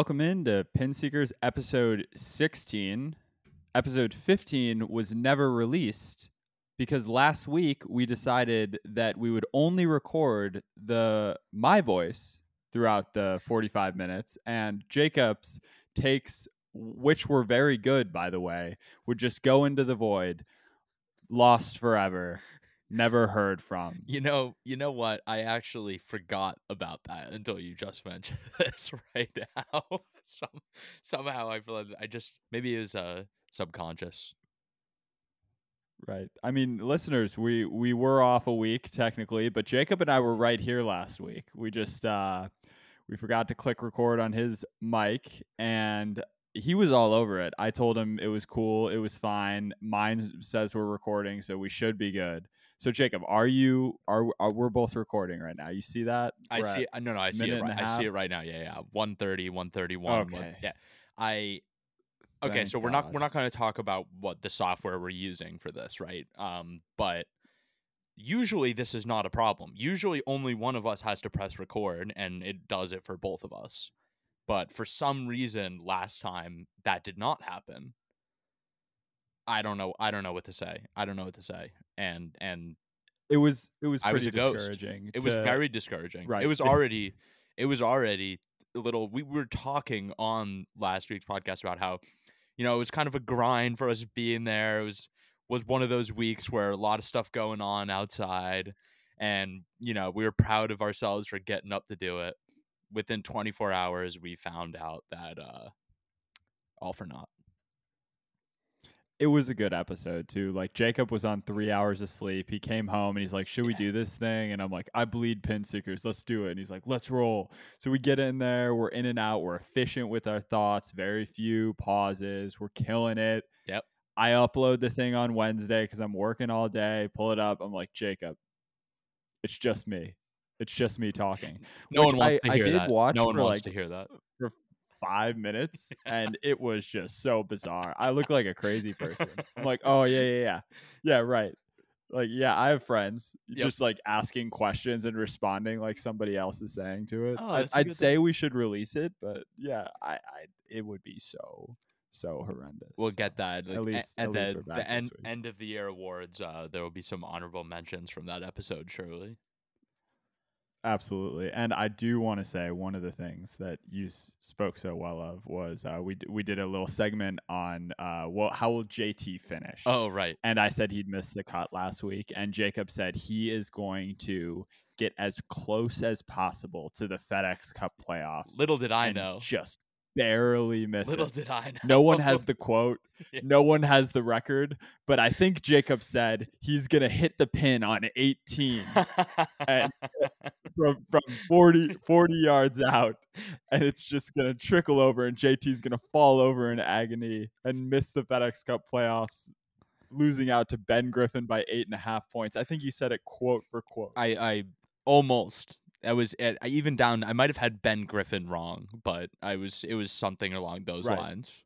Welcome into Pin Seekers episode 16. Episode 15 was never released because last week we decided that we would only record the my voice throughout the 45 minutes and Jacob's takes which were very good by the way would just go into the void lost forever never heard from You know, you know what? I actually forgot about that until you just mentioned this right now. Some, somehow I feel like I just maybe it was uh, subconscious. Right. I mean, listeners, we we were off a week technically, but Jacob and I were right here last week. We just uh we forgot to click record on his mic and he was all over it. I told him it was cool, it was fine. Mine says we're recording, so we should be good. So Jacob, are you are, are we're both recording right now? You see that? I We're see. it- No, no, I see it. Right, I see it right now. Yeah, yeah. 130, 131. one- Okay. Yeah. I. Okay, Thank so we're not we're not going to talk about what the software we're using for this, right? Um, but usually this is not a problem. Usually only one of us has to press record, and it does it for both of us. But for some reason, last time that did not happen. I don't know. I don't know what to say. I don't know what to say. And and It was it was I was pretty ghost. discouraging. it was very discouraging. right. It was already it was already a little we were talking on last week's podcast about how you know it was kind of a grind for us being there. It was was one of those weeks where a lot of stuff going on outside and you know we were proud of ourselves for getting up to do it. Within 24 hours we found out that uh all for naught. It was a good episode too. Like Jacob was on three hours of sleep. He came home and he's like, "Should we do this thing?" And I'm like, "I bleed pin seekers. Let's do it." And he's like, "Let's roll." So we get in there. We're in and out. We're efficient with our thoughts. Very few pauses. We're killing it. Yep. I upload the thing on Wednesday because I'm working all day. Pull it up. I'm like, Jacob, it's just me. It's just me talking. No Which one wants I- to I hear did that. watch no one wants like, to hear that. Five minutes and it was just so bizarre. I look like a crazy person. I'm like, oh yeah, yeah, yeah. Yeah, right. Like, yeah, I have friends Yep. just like asking questions and responding like somebody else is saying to it. Oh, a I'd say we should release it, but yeah, I, I it would be so so horrendous. We'll get that like, at least- at, at least the, the end end of the year awards. Uh, there will be some honorable mentions from that episode, surely. Absolutely, and I do want to say one of the things that you s- spoke so well of was uh, we d- we did a little segment on uh, well, how will JT finish? Oh right, and I said he'd missed the cut last week, and Jacob said he is going to get as close as possible to the FedEx Cup playoffs. little did I know. just barely miss Little it. did I know. No one has the quote. Yeah. No one has the record, but I think Jacob said he's gonna hit the pin on 18 and- from from 40, 40 yards out, and it's just gonna trickle over, and JT's gonna fall over in agony and miss the FedEx Cup playoffs, losing out to Ben Griffin by eight and a half points. I think you said it quote for quote. I I almost. I was at, I even down. I might have had Ben Griffin wrong, but I was. It was something along those Right. lines.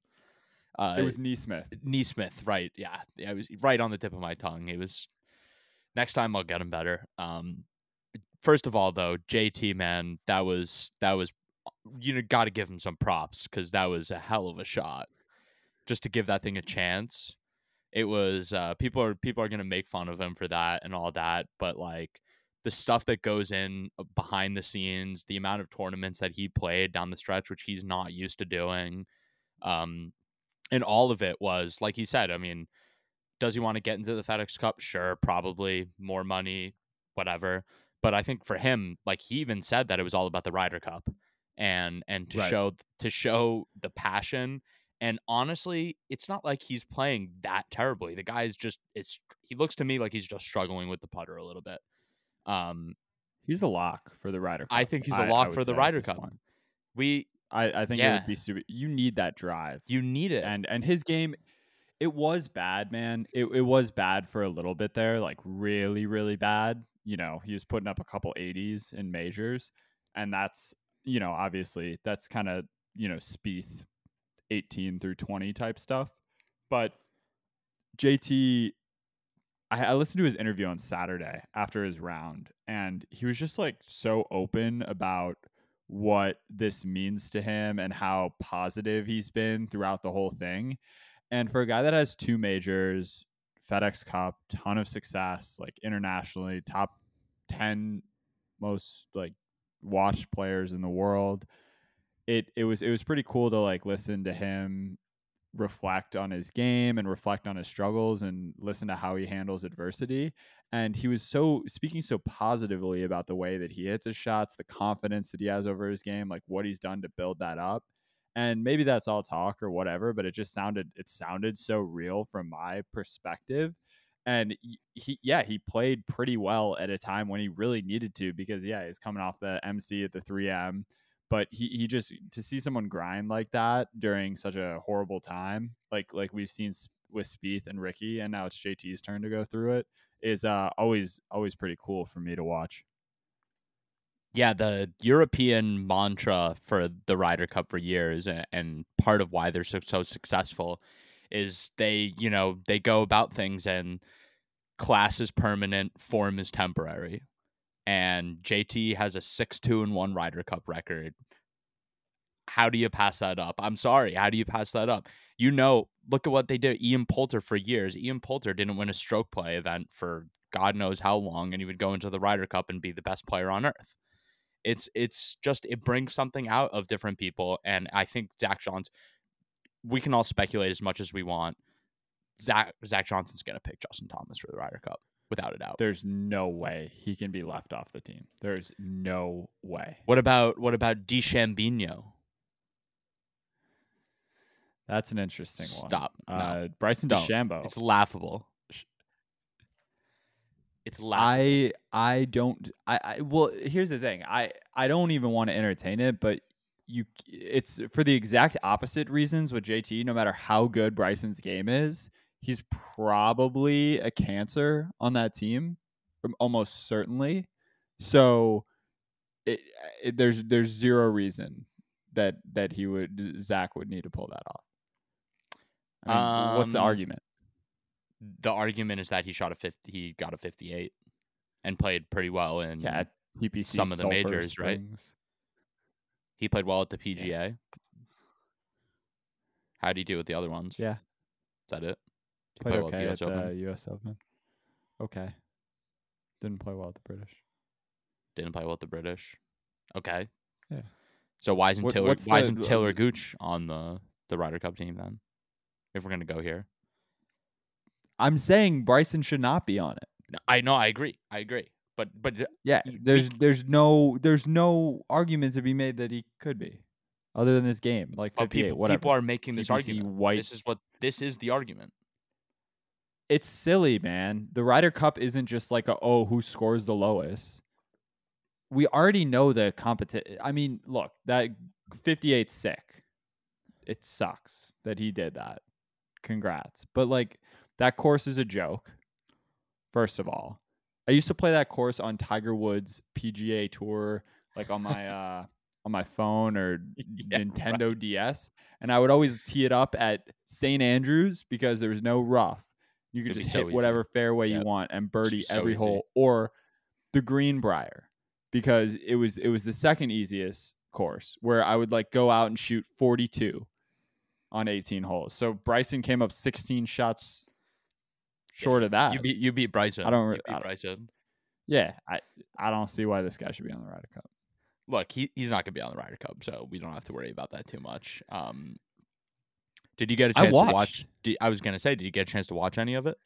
Uh, it was NeSmith. NeSmith, right? Yeah, yeah, it was right on the tip of my tongue. It was. Next time I'll get him better. Um, first of all, though, JT man, that was that was, you know, got to give him some props because that was a hell of a shot. Just to give that thing a chance, it was. Uh, people are people are gonna make fun of him for that and all that, but like the stuff that goes in uh, behind the scenes, the amount of tournaments that he played down the stretch, which he's not used to doing. Um, and all of it was like he said. I mean, does he want to get into the FedEx Cup? Sure, probably more money, whatever. But I think for him, like he even said that it was all about the Ryder Cup, and and to Right. show to show the passion. And honestly, it's not like he's playing that terribly. The guy is just it's he looks to me like he's just struggling with the putter a little bit. Um, He's a lock for the Ryder Cup. I think he's a lock would for the Ryder Cup. point. we I, I think it would be stupid. You need that drive. you need it. and and his game it was bad man it, it was bad for a little bit there like really really bad you know he was putting up a couple 80s in majors and that's you know obviously that's kind of you know Spieth 18 through 20 type stuff but JT I, I listened to his interview on Saturday after his round and he was just like so open about what this means to him and how positive he's been throughout the whole thing. And for a guy that has two majors, FedEx Cup, ton of success, like internationally, top 10 most like watched players in the world. It it was it was pretty cool to like listen to him reflect on his game and reflect on his struggles and listen to how he handles adversity. And he was so speaking so positively about the way that he hits his shots, the confidence that he has over his game, like what he's done to build that up. And maybe that's all talk or whatever, but it just sounded it sounded so real from my perspective. And he, yeah, he played pretty well at a time when he really needed to because yeah, he's coming off the MC at the 3M but he, he just to see someone grind like that during such a horrible time, like like we've seen with Spieth and Rickie, and now it's JT's turn to go through it, is uh, always always pretty cool for me to watch. Yeah, the European mantra for the Ryder Cup for years, and part of why they're so, so successful, is they you know they go about things and class is permanent, form is temporary and JT has a 6 2 and 1 Ryder Cup record. How do you pass that up? I'm sorry. How do you pass that up? You know, look at what they did. Ian Poulter for years. Ian Poulter didn't win a stroke play event for God knows how long, and he would go into the Ryder Cup and be the best player on earth. It's it's just it brings something out of different people, and I think Zach Johns. We can all speculate as much as we want. Zach Zach Johnson's gonna pick Justin Thomas for the Ryder Cup without a doubt. There's no way he can be left off the team. There's no way. What about what about DeChambeau? That's an interesting Stop. one. Stop. Uh, Bryson. DeChambeau. It's laughable. It's laughable. I I don't I, I well here's the thing. I I don't even want to entertain it, but you it's for the exact opposite reasons with JT no matter how good Bryson's game is he's probably a cancer on that team, almost certainly. So it, it, there's there's zero reason that that he would Zach would need to pull that off. I mean, um, what's the um, argument? The argument is that he shot a 50, he got a 58 and played pretty well in yeah, TPC some of the majors, Springs. right? He played well at the PGA. Yeah. How do you do with the other ones? Yeah. Is that it? Played okay the US at Open? the U.S. Open. Okay. Didn't play well at the British. Didn't play well at the British. Okay. Yeah. So why isn't what, Taylor why the, isn't Taylor um, Gooch on the the Ryder Cup team then? If we're gonna go here, I'm saying Bryson should not be on it. No, I know. I agree. I agree. But but yeah, there's there's no there's no argument to be made that he could be, other than his game. Like 58, people, whatever. People are making this argument. White. This is what this is the argument it's silly, man. The Ryder Cup isn't just like a oh, who scores the lowest. We already know the competition. I mean, look, that 58 sick. It sucks that he did that. Congrats. But like that course is a joke. First of all, I used to play that course on Tiger Woods PGA Tour, like on my uh on my phone or yeah, Nintendo right. DS, and I would always tee it up at St Andrews because there was no rough. You could It'd just hit so whatever fairway yep. you want and birdie so every easy. hole, or the Greenbrier because it was it was the second easiest course where I would like go out and shoot 42 on 18 holes. So Bryson came up 16 shots short yeah, of that. You beat you beat Bryson. I don't, you beat I don't Bryson. Yeah, I I don't see why this guy should be on the Ryder Cup. Look, he he's not going to be on the Ryder Cup, so we don't have to worry about that too much. Um, did you get a chance to watch? Did, I was gonna say, did you get a chance to watch any of it?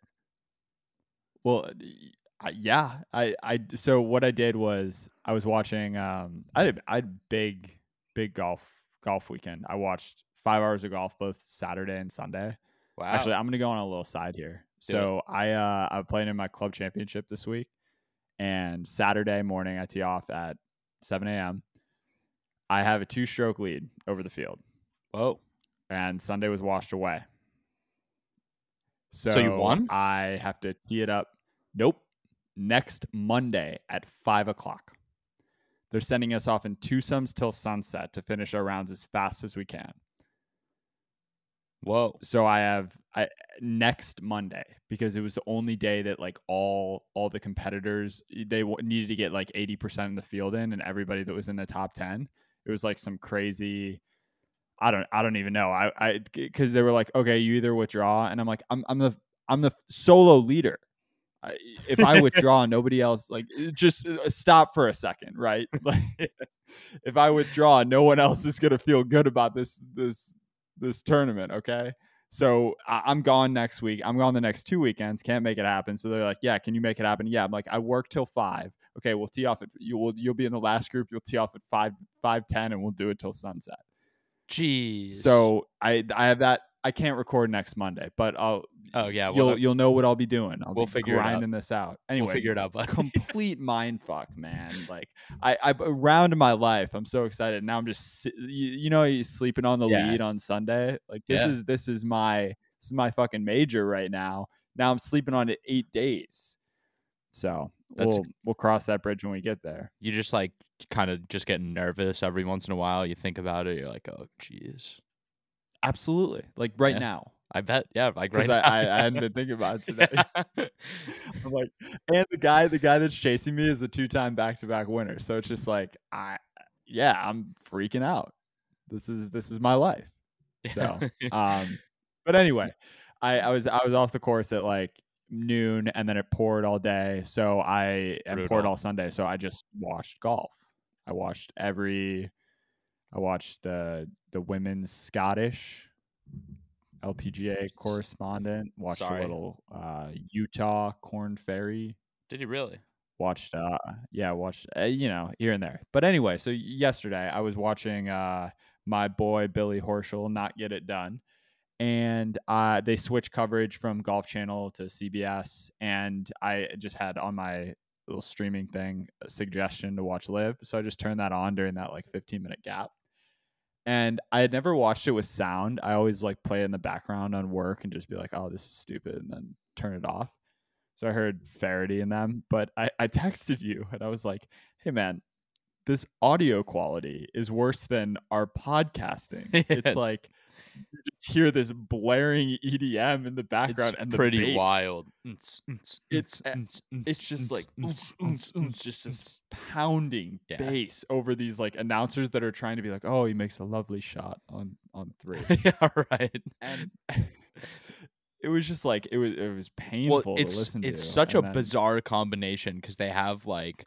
Well, I, yeah, I, I. So what I did was I was watching. Um, I had I had big big golf golf weekend. I watched five hours of golf both Saturday and Sunday. Wow. Actually, I'm gonna go on a little side here. So it. I uh I'm playing in my club championship this week, and Saturday morning I tee off at 7 a.m. I have a two stroke lead over the field. Whoa and Sunday was washed away. So, so you won? I have to tee it up. Nope. Next Monday at five o'clock. They're sending us off in twosomes till sunset to finish our rounds as fast as we can. Whoa! So I have I, next Monday because it was the only day that like all all the competitors they w- needed to get like eighty percent of the field in, and everybody that was in the top ten It was like some crazy. I don't. I don't even know. I. I because they were like, okay, you either withdraw, and I'm like, I'm. I'm the. I'm the solo leader. I, if I withdraw, nobody else like just uh, stop for a second, right? Like, if I withdraw, no one else is gonna feel good about this this this tournament. Okay, so I, am gone next week. I'm gone the next two weekends. Can't make it happen. So they're like, yeah, can you make it happen? Yeah, I'm like, I work till five. Okay, we'll tee off at you will you'll be in the last group. You'll tee off at five five ten, and we'll do it till sunset. Jeez. So I I have that I can't record next Monday, but I'll. Oh yeah, you'll you'll know what I'll be doing. I'll we'll be figure grinding it this out. Anyway, we'll figure it out. But complete mind fuck, man. Like I, I around my life, I'm so excited. Now I'm just you, you know you sleeping on the Yeah. lead on Sunday. Like this Yeah. is this is my this is my fucking major right now. Now I'm sleeping on it eight days. So That's- we'll we'll cross that bridge when we get there. you just like kind of just getting nervous every once in a while. You think about it, you're like, oh jeez. Absolutely, like right Yeah. now. I bet. Yeah, like right. I, I, I hadn't been thinking about it today. I'm like, and the guy, the guy that's chasing me is a two-time back-to-back winner. So it's just like, I, yeah, I'm freaking out. This is this is my life. So, um, but anyway, I, I was I was off the course at like noon, and then it poured all day. So I and poured all Sunday. So I just watched golf. I watched every. I watched the the women's Scottish LPGA correspondent. Watched Sorry. a little uh, Utah Corn Ferry. Did he really? Watched, uh, yeah, watched, uh, you know, here and there. But anyway, so yesterday I was watching uh, my boy Billy Horschel not get it done, and uh, they switched coverage from Golf Channel to CBS, and I just had on my little streaming thing a suggestion to watch LIV, so I just turned that on during that like 15 minute gap. And I had never watched it with sound. I always like play it in the background on work and just be like, "Oh, this is stupid," and then turn it off. So I heard Faraday in them, but I, I texted you and I was like, "Hey, man, this audio quality is worse than our podcasting. It's like you just hear this blaring EDM in the background It's and the pretty bass. wild. It's, It's It's just like it's just this pounding Yeah. bass over these like announcers that are trying to be like, "Oh, he makes a lovely shot on on three. yeah, right. and it was just like it was it was painful Well, it's to listen to. it's such a then- bizarre combination because they have like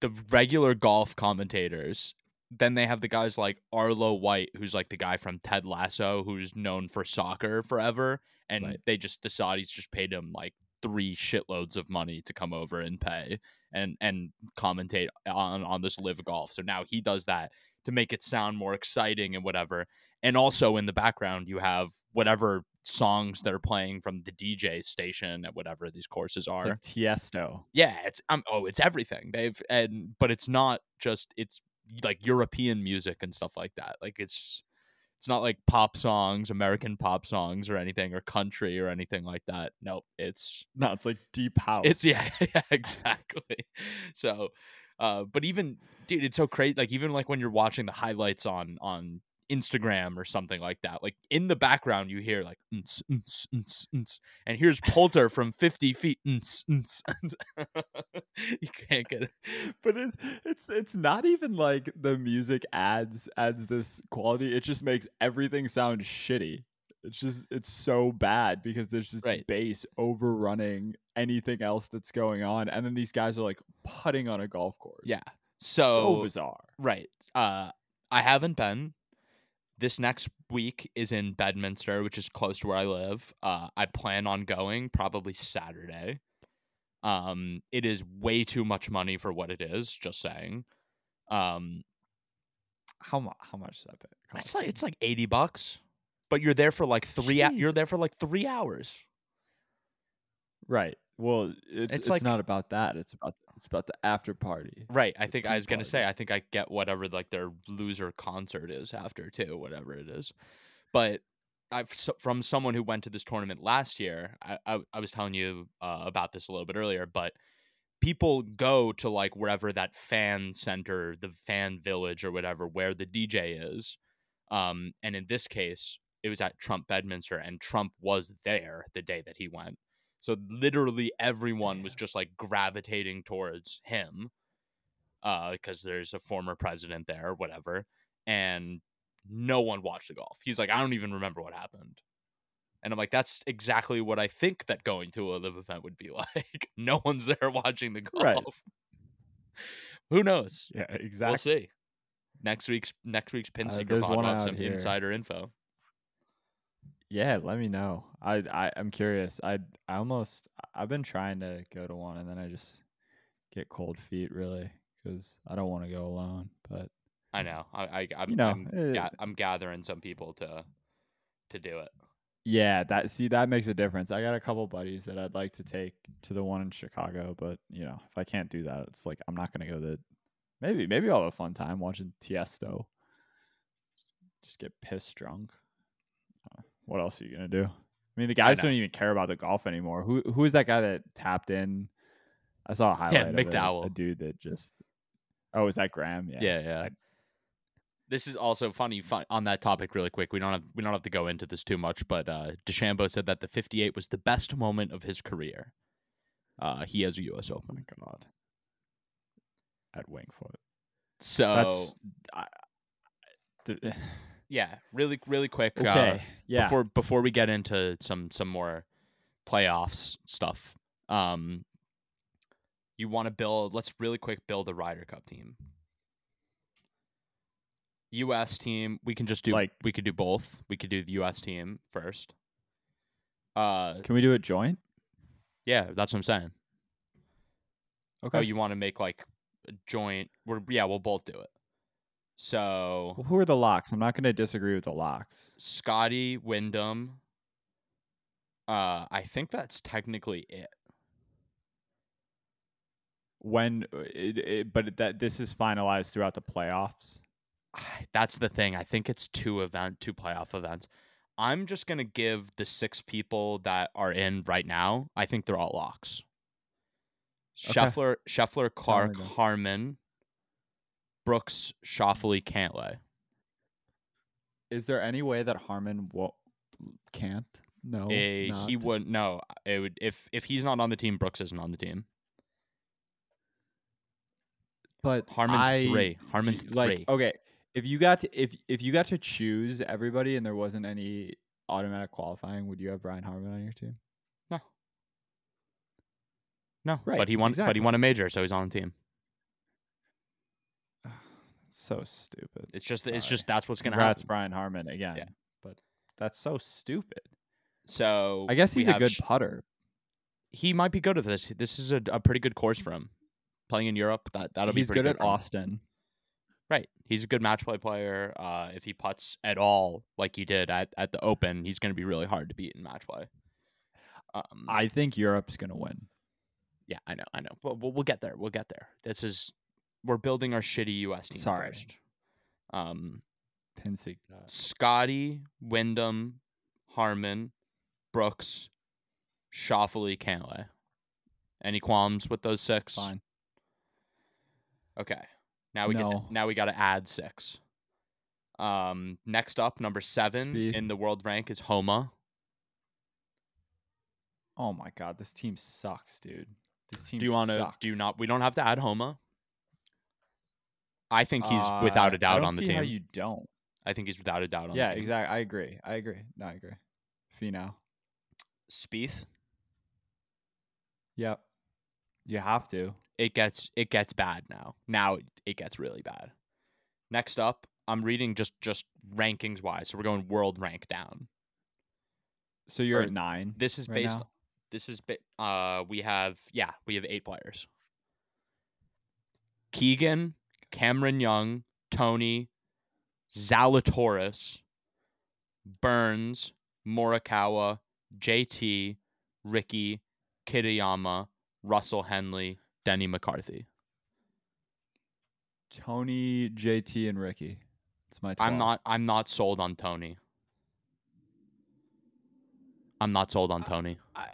the regular golf commentators. Then they have the guys like Arlo White, who's like the guy from Ted Lasso, who's known for soccer forever, and Right. they just the Saudis just paid him like three shitloads of money to come over and pay and and commentate on on this LIV golf. So now he does that to make it sound more exciting and whatever. And also in the background you have whatever songs that are playing from the DJ station at whatever these courses It's are. like Tiesto. yeah, it's um oh it's everything. They've and but it's not just it's like European music and stuff like that. Like it's it's not like pop songs, American pop songs or anything or country or anything like that. Nope, it's No, it's like deep house. it's yeah, yeah exactly. So, uh, but even dude, it's so crazy. Like even like when you're watching the highlights on on Instagram or something like that, like in the background you hear like "Unts, unts, unts, unts," and here's Poulter from 50 feet. You can't get it. but it's it's it's not even like the music adds adds this quality. It just makes everything sound shitty. It's just it's so bad because there's just Right. bass overrunning anything else that's going on, and then these guys are like putting on a golf course. Yeah. so So, bizarre. right. Uh, I haven't been. This next week is in Bedminster, which is close to where I live. Uh, I plan on going probably Saturday. Um, it is way too much money for what it is. Just saying. Um, How much? How much does that pay? it's like it's like eighty bucks, but you're there for like three. hou- you're there for like three hours. right. Well, it's It's it's, like- not about that. It's about it's about the after party. Right. I think I was gonna say I think I get whatever like their loser concert is after too, whatever it is. But I've from someone who went to this tournament last year. I I, I was telling you uh, about this a little bit earlier, but people go to like wherever that fan center, the fan village or whatever, where the DJ is. Um, and in this case, it was at Trump Bedminster, and Trump was there the day that he went. So literally everyone was just like gravitating towards him uh, because there's a former president there or whatever, and no one watched the golf. He's like, I don't even remember what happened. And I'm like, that's exactly what I think that going to a live event would be like. no one's there watching the golf. Right. Who knows? Yeah, exactly. We'll see. Next week's next week's Uh, Pinseeker there's pod one will have some here. insider info. Yeah, let me know. I, I I'm curious. I I almost I've been trying to go to one and then I just get cold feet really because I don't want to go alone. But I know. I, I I'm You know, I'm, eh, ga- I'm gathering some people to to do it. yeah, that see that makes a difference. I got a couple buddies that I'd like to take to the one in Chicago, but you know if I can't do that, it's like I'm not gonna go to. Maybe maybe I'll have a fun time watching Tiesto. Just get pissed drunk. What else are you gonna do? I mean, the guys don't even care about the golf anymore. Who who is that guy that tapped in? I saw a highlight it, McDowell. a dude that just. Oh, is that Graham? Yeah. Yeah, yeah. I- this is also funny, fun on that topic really quick. We don't have we don't have to go into this too much, but uh DeChambeau said that the 58 was the best moment of his career. Uh he has a US Oh Open. my god. At Winged Foot. So That's. I, yeah, really really quick uh, okay. yeah. before before we get into some some more playoffs stuff. Um you want to build let's really quick build a Ryder Cup team. US team, we can just do Like- we could do both. We could do the US team first. Uh Can we do it joint? yeah, that's what I'm saying. Okay. Oh, you want to make like a joint we're yeah, we'll both do it. So well, who are the locks? I'm not going to disagree with the locks. Scottie Wyndham. Uh, I think that's technically it. When, uh, it, it, but that this is finalized throughout the playoffs. That's the thing. I think it's two event, two playoff events. I'm just gonna give the six people that are in right now. I think they're all locks. Okay. Scheffler, Scheffler, Clark. Harman, Brooks, Schauffele, Cantlay. Is there any way that Harman won't, can't? No. Eh, he wouldn't. No, it would if if he's not on the team. Brooks isn't on the team. But Harman's I- three. Harman's do- like okay. If you got to if if you got to choose everybody and there wasn't any automatic qualifying, would you have Brian Harman on your team? No. No, Right, but he won. But he won a major, so he's on the team. So stupid. It's just. It's just that's what's gonna Congrats, happen. Brian Harman again. But that's so stupid. So I guess he's a good Sh- putter. he might be good at this. This is a, a pretty good course for him. Playing in Europe, that that'll be He's pretty good at for him. Austin. Right, he's a good match play player. Uh, if he puts at all like he did at, at the Open, he's going to be really hard to beat in match play. Um, I think Europe's gonna win. yeah, I know, I know, but we'll, we'll get there. We'll get there. This is we're building our shitty U.S. team Sorry. first. Um, Pinsig. Scottie, Wyndham, Harman, Brooks, Schauffele, Cantlay. Any qualms with those six? Fine. Okay. Now we get No. now we got to add six. Um, next up, number seven Spieth. in the world rank is Homa. Oh my god, this team sucks, dude. This team Do you want to? Do you not? We don't have to add Homa. I think he's without Uh, a doubt on the see team. How you don't? I think he's without a doubt on Yeah, the team. exactly. I agree. I agree. No, I agree. Finau. Spieth, Yep. You have to. it gets it gets bad now. Now it, it gets really bad. Next up, I'm reading just just rankings wise. So we're going world rank down. So you're Or at nine. This is right based. now? This is ba- uh we have yeah we have eight players. Keegan, Cameron Young, Tony, Zalatoris, Burns, Morikawa, JT, Rickie, Kitayama, Russell Henley, Denny McCarthy. Tony, JT, and Rickie. It's my. 12. I'm not I'm not sold on Tony. I'm not sold on Tony. I,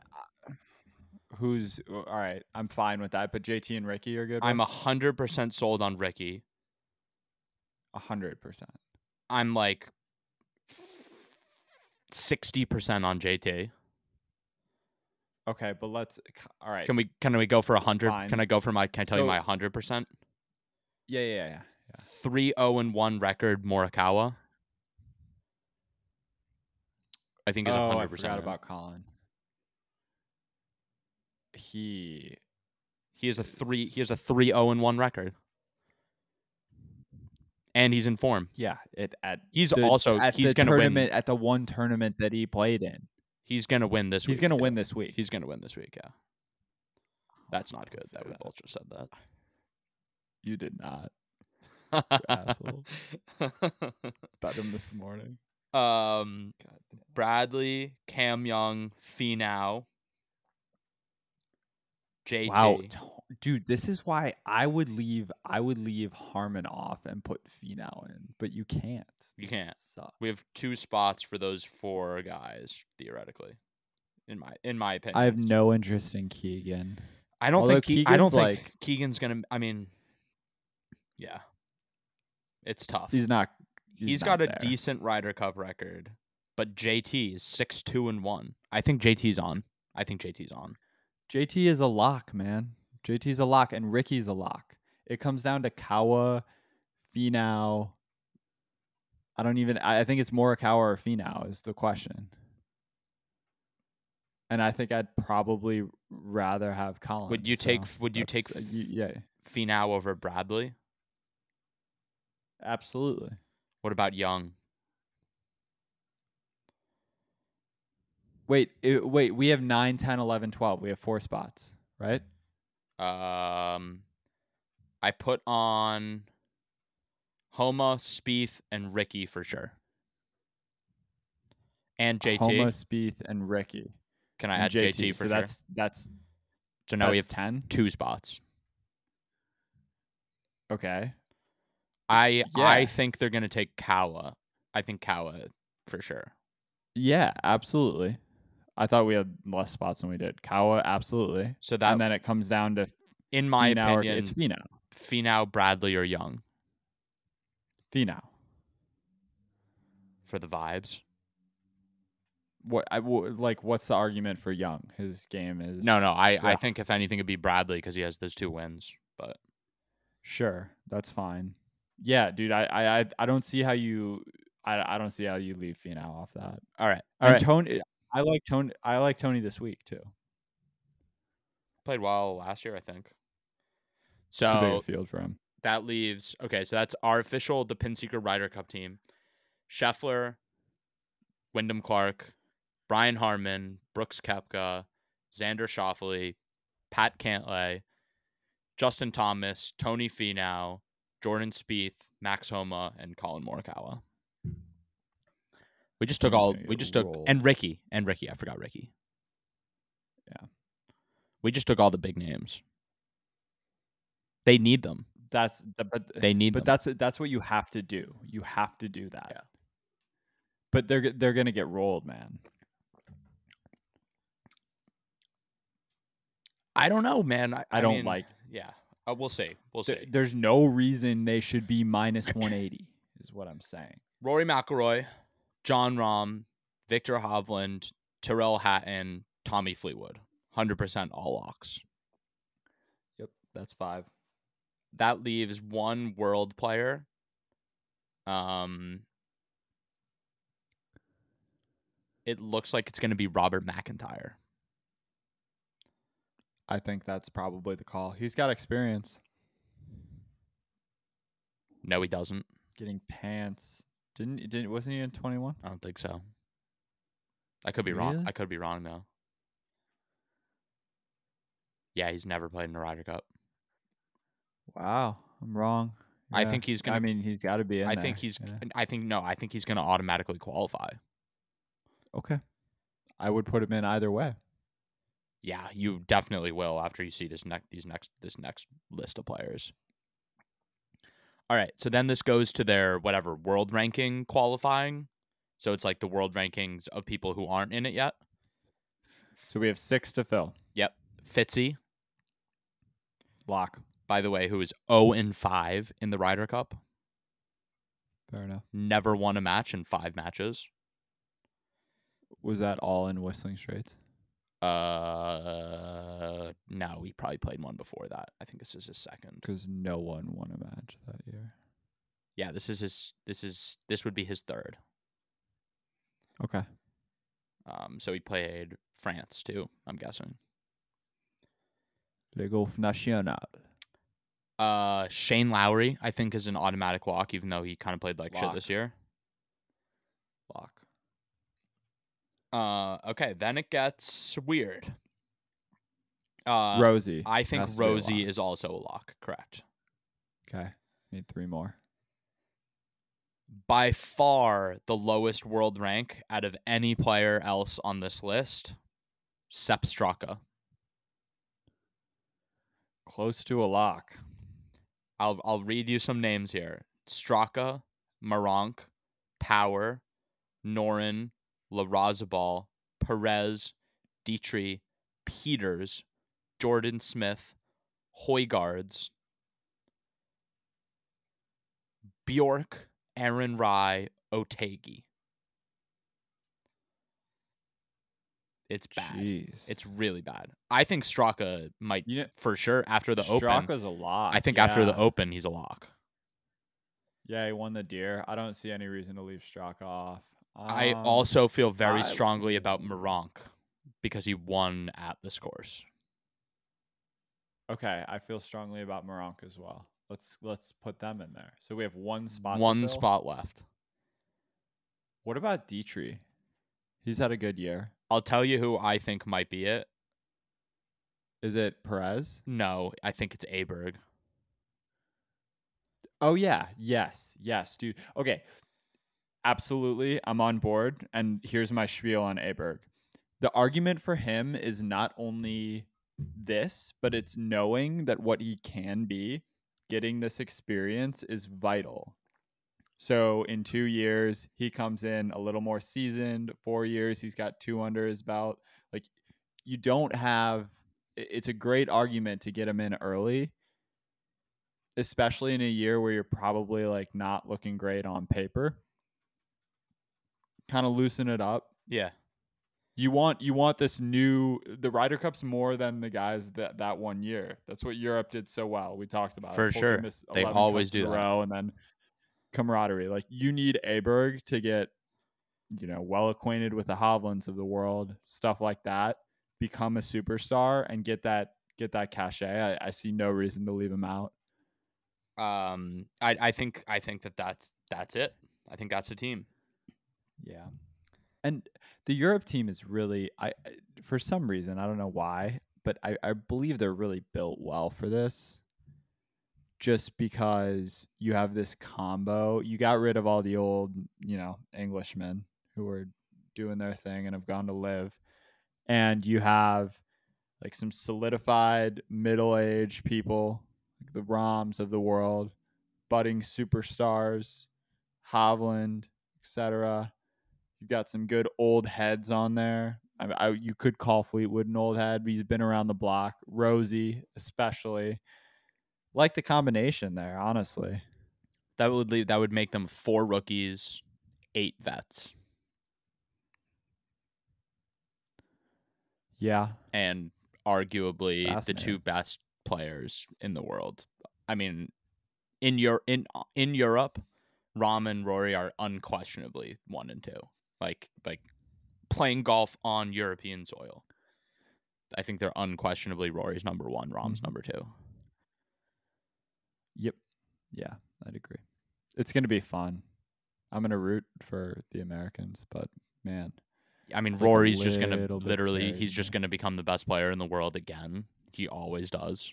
who's oh, all right? I'm fine with that. But JT and Rickie are good. I'm a hundred percent sold on Rickie. a hundred percent. I'm like sixty percent on JT. Okay, but let's. All right. Can we can we go for a hundred? Can I go for my? Can I tell you So- my hundred percent? Yeah, yeah, yeah. yeah. Three zero and one record Morikawa. I think is oh, I hundred percent. forgot about Collin. He He has a three. He has a three zero and one record, and he's in form. yeah, it at He's the- also at he's the gonna tournament win. at the one tournament that he played in. He's gonna win this. Week. He's week, gonna yeah. win this week. He's gonna win this week. Yeah, that's not good. That we that. both just said that. you did not asshole. bet him this morning. um, Bradley, Cam Young, Finau, JT. Wow, dude, this is why I would leave. I would leave Harman off and put Finau in, but you can't. You can't. We have two spots for those four guys theoretically. In my in my opinion, I have no interest in Keegan. I don't although think Ke- I don't Keegan's, think like- Keegan's gonna. I mean, yeah, it's tough. He's not. he's not got a decent Ryder Cup record, but JT is six two and one. I think JT's on. I think JT's on. JT is a lock, man. JT's a lock, and Rickie's a lock. It comes down to Kawa, Finau. I don't even. I think it's Morikawa or Finau is the question. And I think I'd probably rather have Collin. Would you take- would you take uh, you- yeah, Finau over Bradley. absolutely. What about Young? Wait, i- wait. We have 9, 10, 11, 12. We have four spots, right? Um, I put on Homa, Spieth, and Rickie for sure, and JT. Homa, Spieth, and Rickie. Can I and add JT, for so sure? that's that's so now we have that's ten. two spots. Okay. I Yeah. I think they're gonna take Kawa. I think Kawa for sure. Yeah, absolutely. I thought we had less spots than we did. Kawa, absolutely. So that, and then it comes down to in my Finau or- opinion, it's Finau. Finau, Bradley, or Young Finau. for the vibes. What I w- like? What's the argument for Young? His game is No, no, I I think if anything, it'd be Bradley because he has those two wins. But Sure, that's fine. Yeah, dude. I I I- don't see how you. I I don't see how you leave Finau off that. all right, all right. Tony, I like Tony. I like Tony this week too. Played well last year, I think. So field for him. that leaves okay. So that's our official the Pin Pinseeker Ryder Cup team: Scheffler, Wyndham Clark, Brian Harman, Brooks Koepka, Xander Schauffele, Pat Cantlay, Justin Thomas, Tony Finau, Jordan Spieth, Max Homa, and Collin Morikawa. We just took all. We just took and Rickie and Rickie. I forgot Rickie. Yeah. We just took all the big names. They need them. That's the, but They need but them. that's that's what you have to do. You have to do that. Yeah. But they're they're gonna get rolled, man. I don't know, man. I, I don't mean, like- Yeah, uh, we'll see. We'll Th- see. there's no reason they should be minus 180. is what I'm saying. Rory McIlroy, Jon Rahm, Viktor Hovland, Tyrrell Hatton, Tommy Fleetwood, hundred percent all locks. Yep, that's five. That leaves one world player. Um, it looks like it's going to be Robert McIntyre. I think that's probably the call. He's got experience No, he doesn't. getting pants. Didn't didn't wasn't he in 21? I don't think so. I could be wrong. I could be wrong though. Yeah, he's never played in a Ryder Cup. Wow, I'm wrong. I think he's gonna. I mean, he's got to be in I there, think he's. yeah. I think no. I think he's going to automatically qualify. okay. I would put him in either way. Yeah, you definitely will after you see this next these next this next list of players. All right, so then this goes to their whatever world ranking qualifying. So it's like the world rankings of people who aren't in it yet. So we have six to fill. Yep, Fitzy, Lock. by the way, who is zero and five in the Ryder Cup, Fair enough. never won a match in five matches. Was that all in Whistling Straits? Uh, no, he probably played one before that. I think this is his second. Because no one won a match that year. Yeah, this is his. This is this would be his third. Okay. Um, so he played France too. I'm guessing. Le Golf National. Uh, Shane Lowry, I think, is an automatic lock, even though he kind of played like shit this year. Lock. Uh, okay, then it gets weird. Uh, Rosie. I think has to be a Rosie lock. is also a lock. Correct. Okay. Need three more. By far the lowest world rank out of any player else on this list. Sepp Straka. Close to a lock. I'll I'll read you some names here. Straka, Meronk, Power, Noren, Larrazabal, Perez, Dietrich, Peters, Jordan Smith, Hojgaards, Bjork, Aaron Rai, Otaegui. It's bad. Jeez. It's really bad. I think Straka might you know for sure after the open. Straka's a lock. I think after the open he's a lock. Yeah, he won the Deere. I don't see any reason to leave Straka off. I Um, also feel very I- strongly about Meronk because he won at this course. Okay, I feel strongly about Meronk as well. Let's let's put them in there. So we have one spot. One spot left. What about Dietrich? He's had a good year. I'll tell you who I think might be it. Is it Perez? No, I think it's Aberg. Oh yeah, yes, yes, dude. Okay, absolutely, I'm on board. And here's my spiel on Aberg. The argument for him is not only this, but it's knowing that what he can be, getting this experience is vital. So in two years, he comes in a little more seasoned. Four years, he's got two under his belt. Like you don't have. It's a great argument to get him in early especially in a year where you're probably like not looking great on paper. Kind of loosen it up. Yeah. You want you want this new the Ryder Cup's more than the guys that that one year. That's what Europe did so well. We talked about. For Full sure. They always do that. row and then camaraderie. Like you need Aberg to get you know well acquainted with the Hovlands of the world, stuff like that. Become a superstar and get that get that cachet. I, I see no reason to leave him out. Um I I think I think that that's that's it. I think that's the team. Yeah. And the Europe team is really I for some reason, I don't know why, but I, I believe they're really built well for this. Just because you have this combo, you got rid of all the old, you know, Englishmen who were doing their thing and have gone to LIV. And you have like some solidified middle aged people, like the Rahms of the world, budding superstars, Hovland, etc. You've got some good old heads on there. I, I, you could call Fleetwood an old head, but he's been around the block. Rosie, especially, like the combination there. Honestly, That would leave that would make them four rookies, eight vets. yeah, and arguably the two best players in the world. I mean, in your in in Europe, Rahm and Rory are unquestionably one and two. Like like playing golf on European soil. I think they're unquestionably Rory's number one, Rahm's Mhm. number two. yep, yeah, I'd agree. It's gonna be fun. I'm gonna root for the Americans, but man, I mean, It's like Rory's just gonna literally scary he's to just gonna become the best player in the world again. He always does.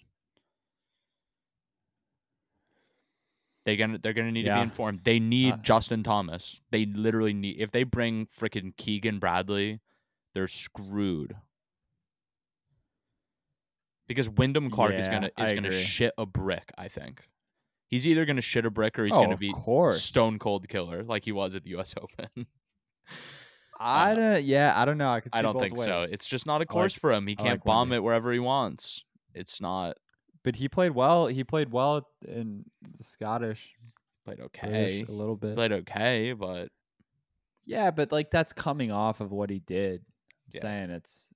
They're gonna they're gonna need to be informed. They need Uh, Justin Thomas. They literally need if they bring freaking Keegan Bradley, they're screwed. Because Wyndham Clark is gonna is I gonna agree. shit a brick, I think. He's either gonna shit a brick or he's oh, gonna be course, stone cold killer like he was at the US Open. I uh, don't. Yeah, I don't know. I could. See I don't think so. It's just not a like- course for him. He can't like bomb it wherever he wants. It's not but he played well. He played well in the Scottish, played okay. a little bit. Played okay, but Yeah, but like that's coming off of what he did. I'm Yeah. saying it's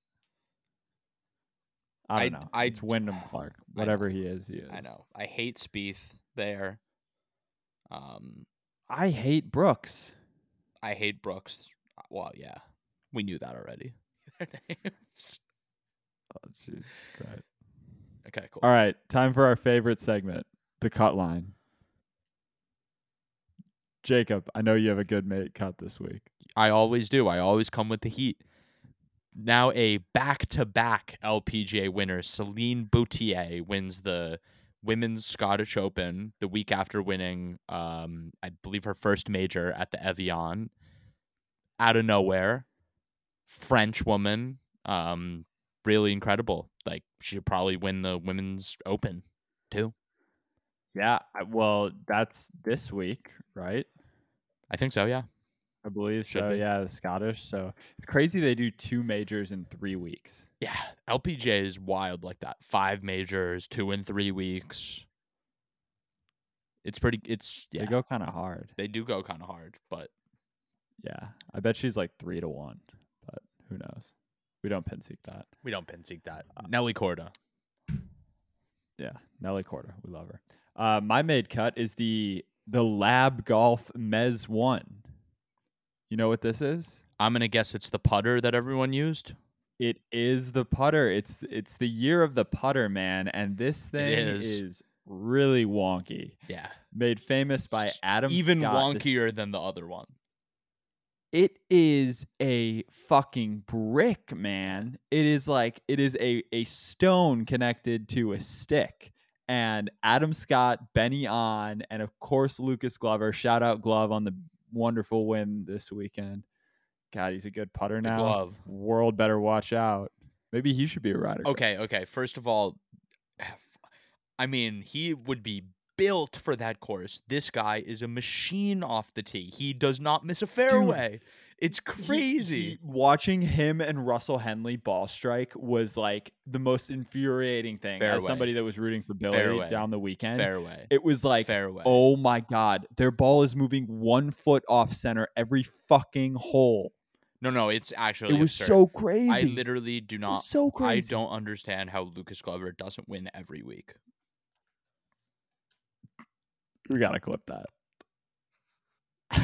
I I- don't know. I- it's Wyndham Clark. Whatever he is, he is. I know. I hate Spieth there. Um, I hate Brooks. I hate Brooks. Well, yeah, we knew that already. Their names. Oh, Jesus Christ. Okay, cool. All right, time for our favorite segment, the cut line. Jacob, I know you have a good mate cut this week. I always do. I always come with the heat. Now a back-to-back LPGA winner, Celine Boutier, wins the Women's Scottish Open the week after winning, um, I believe, her first major at the Evian. Out of nowhere, French woman, um, really incredible. Like she should probably win the Women's Open too. Yeah, well, that's this week, right? I think so. Yeah. I believe Should so. be. Yeah, the Scottish. So it's crazy they do two majors in three weeks. Yeah, LPGA is wild like that. Five majors, two in three weeks. It's pretty. It's yeah. They go kind of hard. They do go kind of hard, but Yeah, I bet she's like three to one, but who knows? We don't pin seek that. we don't pin seek that. Nelly Korda. Yeah, Nelly Korda, we love her. Uh, my made cut is the the Lab Golf Mezz One. You know what this is? I'm gonna guess it's the putter that everyone used. It is the putter. It's it's the year of the putter, man, and this thing is. is. really wonky. Yeah, Made famous by Adam even Scott. This- wonkier than the other one. It is a fucking brick, man. It is like it is a a stone connected to a stick. And Adam Scott, Ben An, and of course Lucas Glover. Shout out Glove on the wonderful win this weekend. God, he's a good putter The now. glove. World better watch out. Maybe he should be a Ryder. Okay, okay. First of all, I mean, he would be built for that course. This guy is a machine off the tee. He does not miss a fairway. It's crazy. he- watching him and Russell Henley ball strike was like the most infuriating thing. As somebody that was rooting for Billy Fairway. down the weekend, fairway. it was like, fairway. oh my god, their ball is moving one foot off center every fucking hole. No, no, it's actually it was absurd. so crazy. I literally do not. So crazy. I don't understand how Lucas Glover doesn't win every week. We gotta clip that.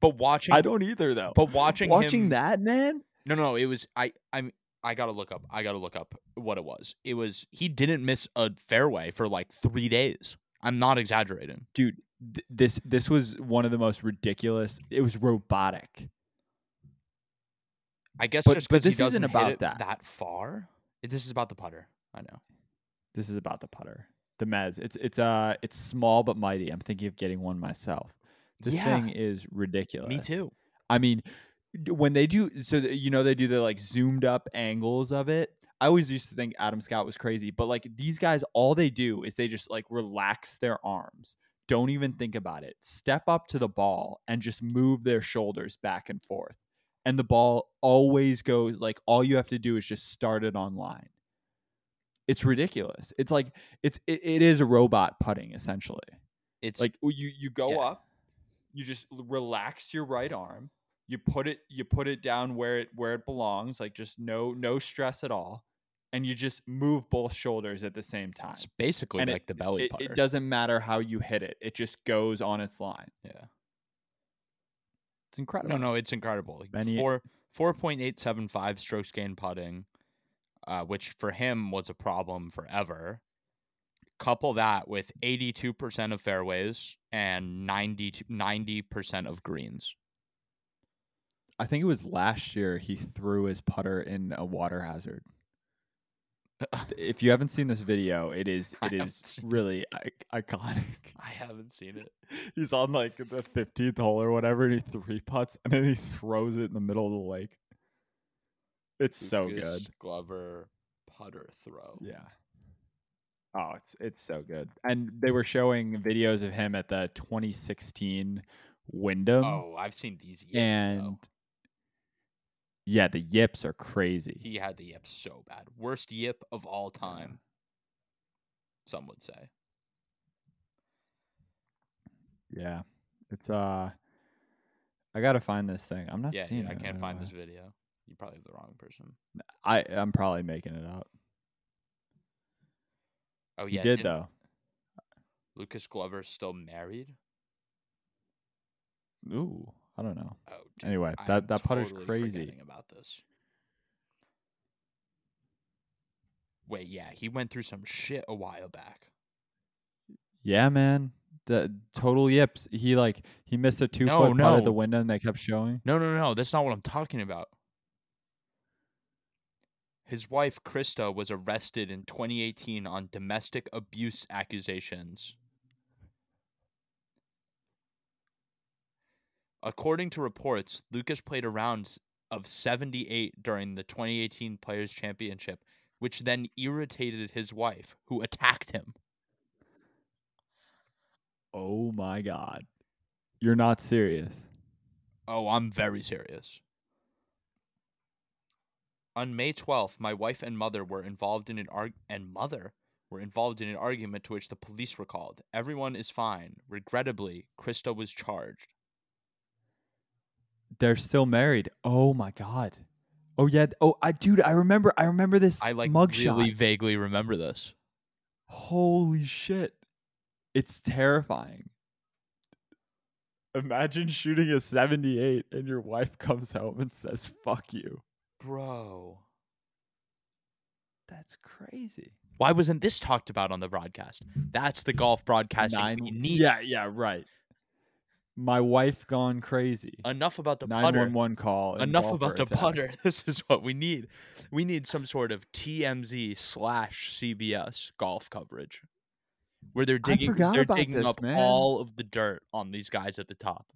But watching, I don't either though. But watching watching him, that man, No, no, it was I. I'm. I gotta look up. I gotta look up what it was. It was he didn't miss a fairway for like three days. I'm not exaggerating. dude. Th- this this was one of the most ridiculous. It was robotic. I guess But- just but because he this isn't doesn't about hit it that. that far. This is about the putter. I know. This is about the putter, the Mezz. It's it's uh it's small but mighty. I'm thinking of getting one myself. This Yeah. thing is ridiculous. Me too. I mean, when they do, so that, you know they do the like zoomed up angles of it. I always used to think Adam Scott was crazy, but like these guys, all they do is they just like relax their arms. Don't even think about it. Step up to the ball and just move their shoulders back and forth. And the ball always goes like all you have to do is just start it on line. It's ridiculous. It's like it's it, it is a robot putting essentially. It's Like you you go Yeah. up, you just relax your right arm, you put it you put it down where it where it belongs, like just no no stress at all, and you just move both shoulders at the same time. it's basically and like the belly It, it doesn't matter how you hit it; it just goes on its line. Yeah. It's incredible. No, no, it's incredible. Like Benny- Four four point eight seven five strokes gained putting, uh, which for him was a problem forever. Couple that with eighty two percent of fairways and 90 percent of greens. I think it was last year he threw his putter in a water hazard. If you haven't seen this video, it is it is really I- iconic. I haven't seen it. He's on like the 15th hole or whatever, and he three putts, and then he throws it in the middle of the lake. It's so good. Glover putter throw. Yeah. Oh, it's it's so good. And they were showing videos of him at the 2016 Wyndham, Oh, I've seen these. Yips, and though. yeah, the yips are crazy. he had the yips so bad. Worst yip of all time. Some would say. yeah, it's uh, I gotta find this thing. I'm not yeah, seeing yeah, I can't find this video. You probably have the wrong person. I I'm probably making it up. Oh He yeah, did didn't though. Lucas Glover still married? Ooh, I don't know. Oh, dude, Anyway, I'm that that putter's totally crazy. about this. Wait, yeah, he went through some shit a while back. Yeah, man. The total yips. He like he missed a two No, foot putt at the Wyndham, and they kept showing. No, no, no, that's not what I'm talking about. His wife, Krista, was arrested in 2018 on domestic abuse accusations. According to reports, Lucas played a round of 78 during the 2018 Players' Championship, which then irritated his wife, who attacked him. Oh my god, you're not serious. Oh, I'm very serious. On May 12th, my wife and mother were involved in an arg- and mother were involved in an argument to which the police were called. Everyone is fine. Regrettably, Krista was charged. They're still married. Oh my god. Oh yeah. Oh, I dude, I remember. I remember this I like mugshot. really vaguely remember this. Holy shit. It's terrifying. Imagine shooting a 78 and your wife comes home and says, fuck you. Bro. That's crazy. Why wasn't this talked about on the broadcast? That's the golf broadcasting we need. Yeah, yeah, right. My wife gone crazy. Enough about the putter. 911 call. Enough about the attack. putter. This is what we need. We need some sort of TMZ slash CBS golf coverage, where they're digging, they're digging this, up man. all of the dirt on these guys at the top.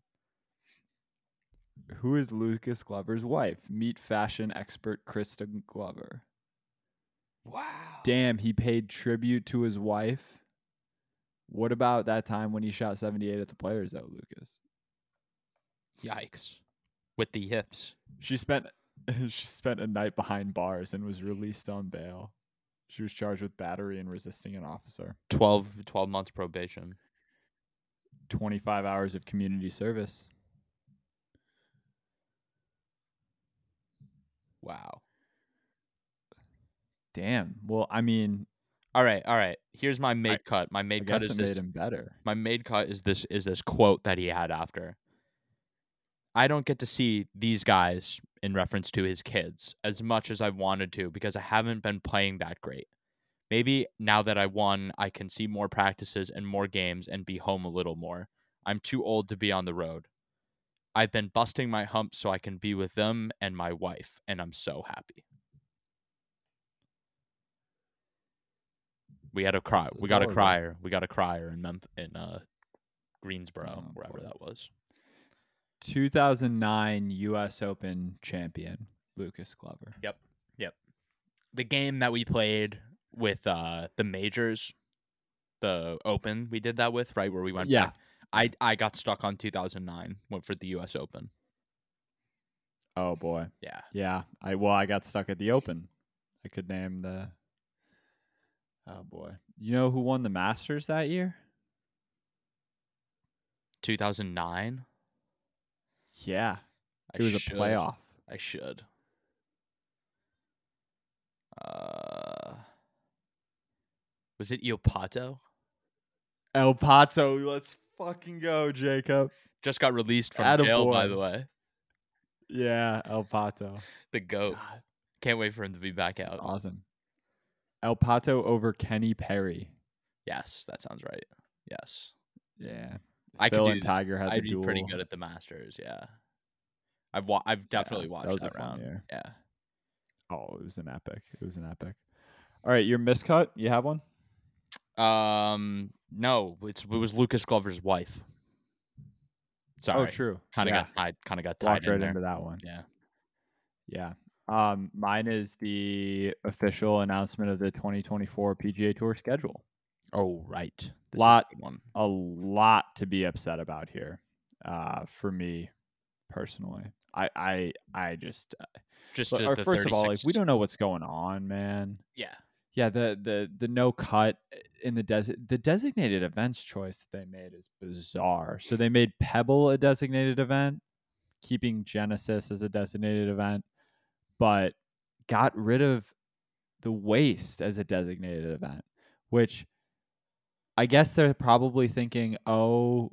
Who is Lucas Glover's wife? Meet fashion expert Kristen Glover. Wow. Damn, he paid tribute to his wife. What about that time when he shot 78 at the players, though, Lucas? Yikes. With the hips. She spent she spent a night behind bars and was released on bail. She was charged with battery and resisting an officer. 12, 12 months probation. 25 hours of community service. Wow. Damn. Well, I mean, All right, all right. Here's my made cut. My I made cut is this made him better. my made cut is this is this quote that he had after. I don't get to see these guys in reference to his kids as much as I wanted to because I haven't been playing that great. Maybe now that I won, I can see more practices and more games and be home a little more. I'm too old to be on the road. I've been busting my hump so I can be with them and my wife, and I'm so happy. We had a cry. We got a crier. We got a crier in Memphis, in uh, Greensboro, Oh, wherever boy. that was. 2009 U.S. Open champion Lucas Glover. Yep. Yep. The game that we played with uh the majors, the Open, we did that with right where we went. Yeah. back. I I got stuck on 2009. Went for the U.S. Open. Oh boy. Yeah. Yeah. I well, I got stuck at the Open. I could name the. Oh boy. You know who won the Masters that year? 2009. Yeah. I It was should. a playoff. I should. Uh, was it El Pato? El Pato. Let's fucking go, Jacob. Just got released from jail, by the way. Yeah, El Pato. The goat. God, Can't wait for him to be back out. awesome. El Pato over Kenny Perry. Yes, that sounds right. Yes. Yeah. I could Phil do and. Tiger had I'd the be duel. pretty good at the Masters. Yeah, I've wa- I've definitely watched that was that, a round. year. Yeah, Oh, it was an epic. It was an epic. All right, your miscut. You have one? Um, no, it's, it was Lucas Glover's wife. Sorry, Oh, true. kind of yeah. got tied. Kind of got tied walked in right there. into that one. Yeah, Yeah. Um, mine is the official announcement of the 2024 PGA Tour schedule. Oh right, this a Lot- one. A lot to be upset about here, uh, for me personally. I I I just uh, Just but- the, or the first of all, like we don't know what's going on, man. Yeah, Yeah, the the the no cut eh, in the des- the designated events choice that they made is bizarre. So they made Pebble a designated event, keeping Genesis as a designated event, but got rid of the Waste as a designated event, which I guess they're probably thinking, oh,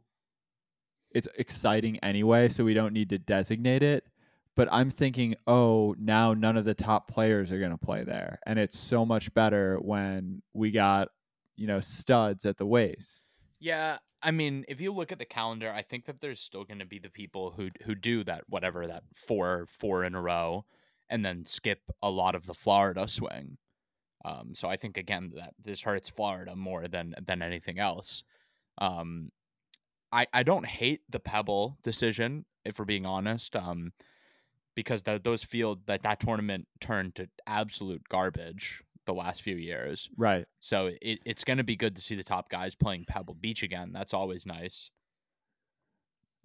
it's exciting anyway, so we don't need to designate it. But I'm thinking, oh, now none of the top players are going to play there. And it's so much better when we got, you know, studs at the Waste. Yeah, I mean, if you look at the calendar, I think that there's still going to be the people who who do that whatever that four four in a row, and then skip a lot of the Florida swing. Um, so I think again that this hurts Florida more than than anything else. Um, I I don't hate the Pebble decision if we're being honest. Um, because the, those field that that tournament turned to absolute garbage the last few years. Right. So it, it's going to be good to see the top guys playing Pebble Beach again. That's always nice.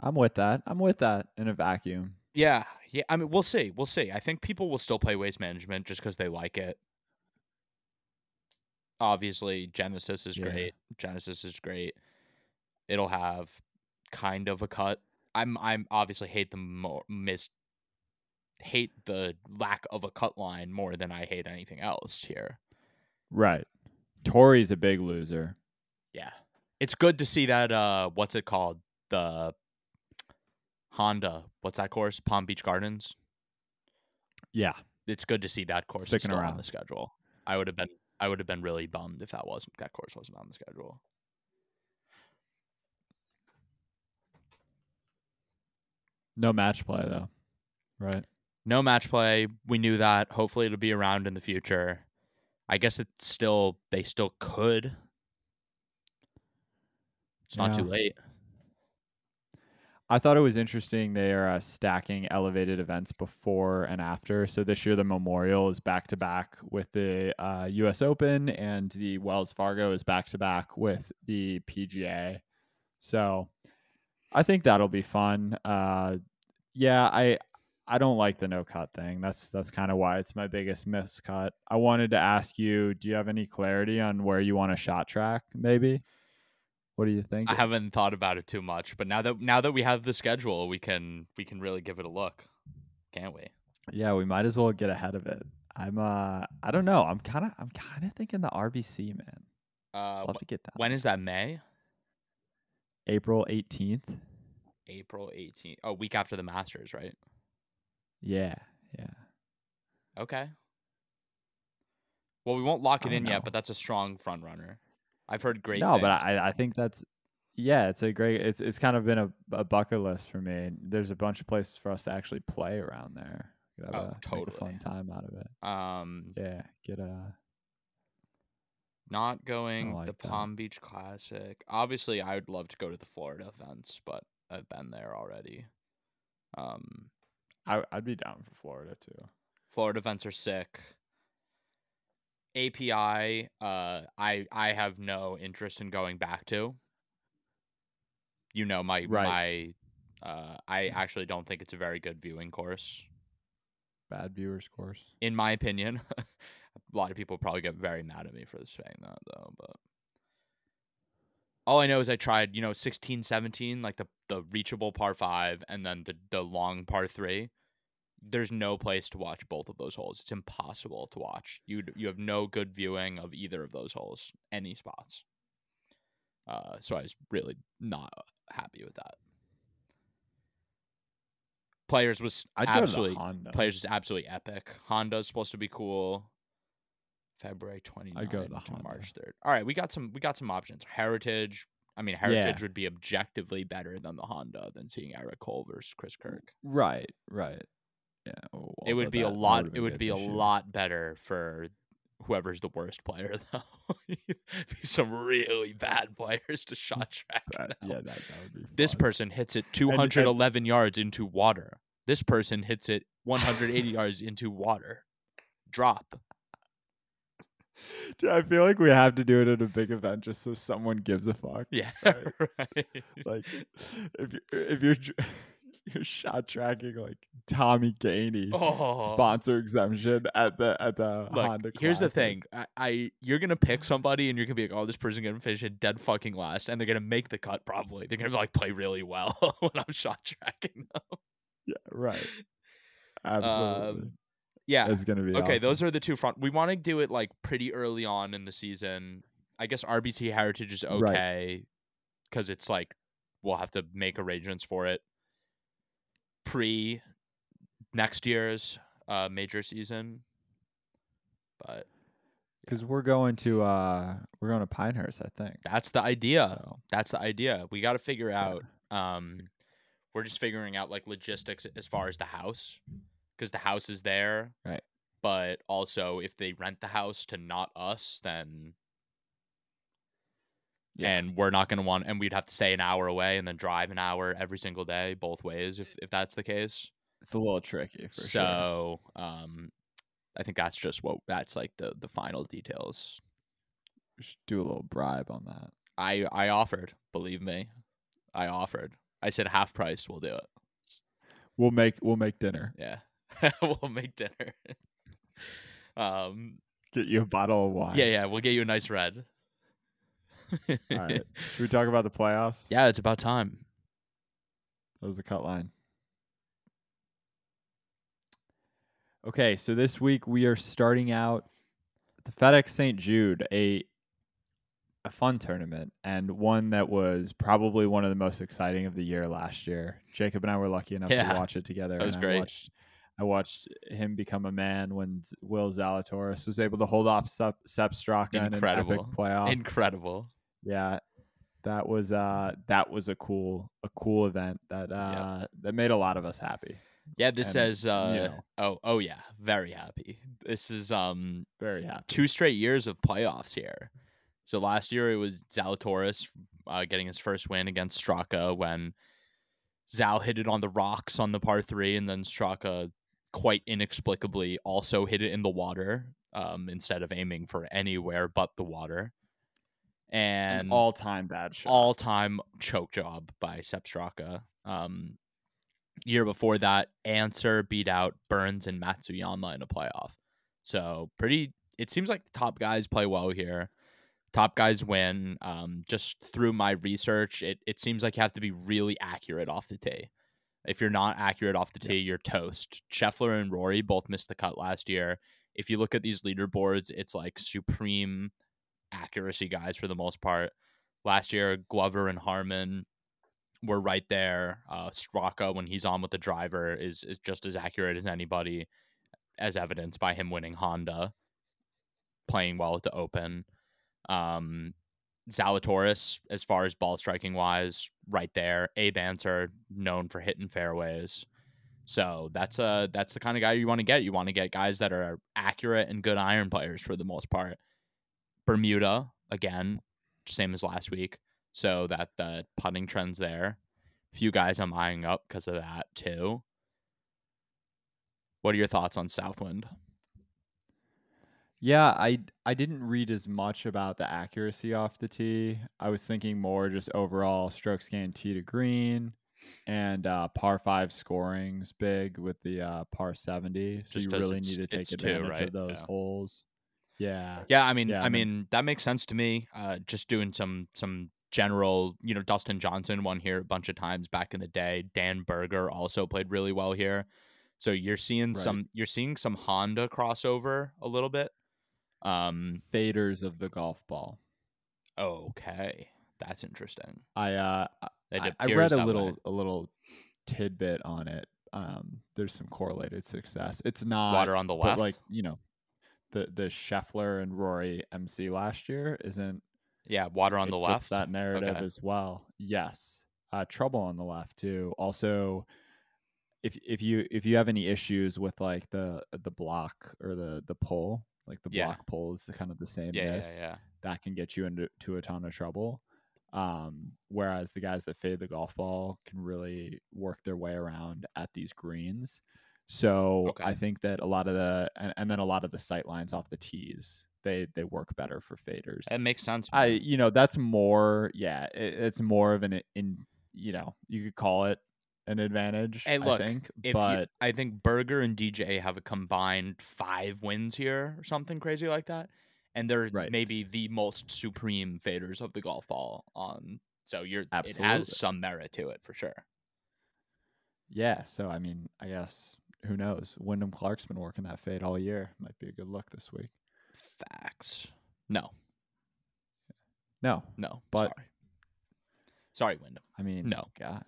I'm with that. I'm with that in a vacuum. Yeah, yeah. I mean, we'll see. We'll see. I think people will still play waste management just because they like it. Obviously, Genesis is Yeah. great. Genesis is great. It'll have kind of a cut. I'm I'm obviously hate the mo- miss hate the lack of a cut line more than I hate anything else here. Right. Torrey's a big loser. Yeah. It's good to see that uh what's it called? The Honda, what's that course? Palm Beach Gardens. Yeah. It's good to see that course Sticking still on around. the schedule. I would have been I would have been really bummed if that wasn't that course wasn't on the schedule. No match play though. Right. No match play. We knew that. Hopefully it'll be around in the future. I guess it's still they still could. It's not too late. I thought it was interesting they are uh, stacking elevated events before and after. So this year the Memorial is back to back with the uh, U.S. Open, and the Wells Fargo is back to back with the PGA. So I think that'll be fun. Uh, yeah, I I don't like the no cut thing. That's that's kind of why it's my biggest miscut. I wanted to ask you, do you have any clarity on where you want to shot track? Maybe. What do you think? I haven't thought about it too much, but now that now that we have the schedule, we can we can really give it a look, can't we? Yeah, we might as well get ahead of it. I'm uh I don't know. I'm kind of I'm kind of thinking the RBC, man. Uh, Love wh- to get down. when is that? May, April 18th. April 18th. Oh, week after the Masters, right? Yeah. Yeah. Okay. Well, we won't lock it in know. yet, but that's a strong front runner. I've heard great. no, but. I I think that's yeah, it's a great it's it's kind of been a, a bucket list for me. There's a bunch of places for us to actually play around there. Have Oh, a, make a fun time out of it. um Yeah, get a not going like the that. Palm Beach Classic. Obviously, I would love to go to the Florida events, but I've been there already. Um, I I'd be down for Florida too. Florida events are sick. API, uh, I I have no interest in going back to. You know my Right. my, uh, I actually don't think it's a very good viewing course, Bad viewers course. in my opinion. a lot of people probably get very mad at me for saying that though, but all I know is I tried, you know, 16, 17, like the the reachable par 5 and then the the long par 3. There's no place to watch both of those holes. It's impossible to watch. You you have no good viewing of either of those holes, any spots. Uh, so I was really not happy with that. Players was I'd go to the absolutely Players is absolutely epic. Honda's supposed to be cool. February 29th I'd go to to. March 3rd. All right, we got some we got some options. Heritage. I mean, Heritage would be objectively better than the Honda than seeing Eric Cole versus Chris Kirk. Right, right. Yeah. oh, it would be a that- lot it would be a year. lot better for whoever's the worst player though. be some really bad players to shot track. That- yeah, that, that would be This fun. person hits it 211 yards into water. This person hits it 180 yards into water. Drop. Dude, I feel like we have to do it at a big event just so someone gives a fuck. Yeah. Right. right. Like if you if you're you're shot tracking like Tommy Gainey Oh. sponsor exemption at the at the Look, Honda. here's the thing. I, I you're gonna pick somebody and you're gonna be like, oh, this person gonna finish it dead fucking last, and they're gonna make the cut probably. They're gonna like play really well when I'm shot tracking them. Yeah, right. Um, Absolutely. Yeah. it's gonna be Okay, awesome. those are the two front. We want to do it like pretty early on in the season. I guess RBC Heritage is okay because it's like we'll have to make arrangements for it pre next year's uh, major season. But Because we're going to uh we're going to Pinehurst, I think. that's the idea. So, That's the idea. We got to figure yeah. out. Um, we're just figuring out like logistics as far as the house, because the house is there. Right. But also, if they rent the house to not us, then Yeah. and we're not going to want, and we'd have to stay an hour away and then drive an hour every single day, both ways, if if that's the case. it's a little tricky for sure. so, um, I think that's just what that's like the the final details. We should do a little bribe on that. I I offered, believe me, I offered. I said half price. We'll do it. We'll make we'll make dinner. Yeah, we'll make dinner. um, Get you a bottle of wine. yeah, yeah, we'll get you a nice red. All right. Should we talk about the playoffs? Yeah, it's about time. That was the cut line. Okay, so this week we are starting out the FedEx St. Jude, a a fun tournament and one that was probably one of the most exciting of the year last year. Jacob and I were lucky enough Yeah, to watch it together. that was and I great. watched, I watched him become a man when Will Zalatoris was able to hold off Sepp, Sepp Straka in an epic Incredible. playoff. Incredible. Yeah, that was uh that was a cool a cool event that uh that made a lot of us happy. Yeah, this And, says uh you know. oh oh yeah, very happy. This is um Very happy. two straight years of playoffs here. So last year it was Zalatoris uh, getting his first win against Straka when Zal hit it on the rocks on the par three, and then Straka quite inexplicably also hit it in the water um, instead of aiming for anywhere but the water. An And all time bad shot. all time choke job by Sepp Straka. Um, year before that, Ancer beat out Burns and Matsuyama in a playoff. So pretty. It seems like the top guys play well here. Top guys win. Um, just through my research, it it seems like you have to be really accurate off the tee. If you're not accurate off the Yeah. tee, you're toast. Scheffler and Rory both missed the cut last year. If you look at these leaderboards, it's like supreme accuracy guys for the most part. Last year, Glover and Harman were right there. Uh, Straka, when he's on with the driver, is is just as accurate as anybody, as evidenced by him winning Honda, playing well at the Open. Um, Zalatoris, as far as ball striking wise, right there. Abe Ancer, known for hitting fairways. So that's uh that's the kind of guy you want to get. You want to get guys that are accurate and good iron players for the most part. Bermuda again, same as last week. So that the putting trends there. Few guys I'm eyeing up because of that too. What are your thoughts on Southwind? Yeah, I I didn't read as much about the accuracy off the tee. I was thinking more just overall strokes gained tee to green and uh, par five scorings big with the uh, par seventy. So Just you really need to take it's two, advantage right? of those Yeah. holes. Yeah. Yeah, I mean, Yeah, I mean that makes sense to me. Uh, just doing some some general, you know, Dustin Johnson won here a bunch of times back in the day. Dan Berger also played really well here. So you're seeing Right. some you're seeing some Honda crossover a little bit. Um, Faders of the golf ball. okay, that's interesting. I uh I, I read a little way. a little tidbit on it. Um, there's some correlated success. It's not water on the but left. like you know, the the Scheffler and Rory MC last year isn't yeah, water on the left. that narrative Okay. as well. Yes, uh, trouble on the left too. Also, if if you if you have any issues with like the the block or the the pole, like the Yeah. block pole is the kind of the same yeah, yeah, miss yeah. that can get you into to a ton of trouble. Um, whereas the guys that fade the golf ball can really work their way around at these greens. So Okay. I think that a lot of the and, and then a lot of the sight lines off the tees they they work better for faders. That makes sense. I you know that's more yeah it, it's more of an in you know you could call it an advantage. Hey, look, I think, if you- but I think Berger and DJ have a combined five wins here or something crazy like that, and they're Right. maybe the most supreme faders of the golf ball. On so you're it Absolutely. has some merit to it for sure. yeah. So I mean, I guess who knows? Wyndham Clark's been working that fade all year. Might be a good look this week. Facts. No, No, No, But- sorry. Sorry, Wyndham. I mean, No. God,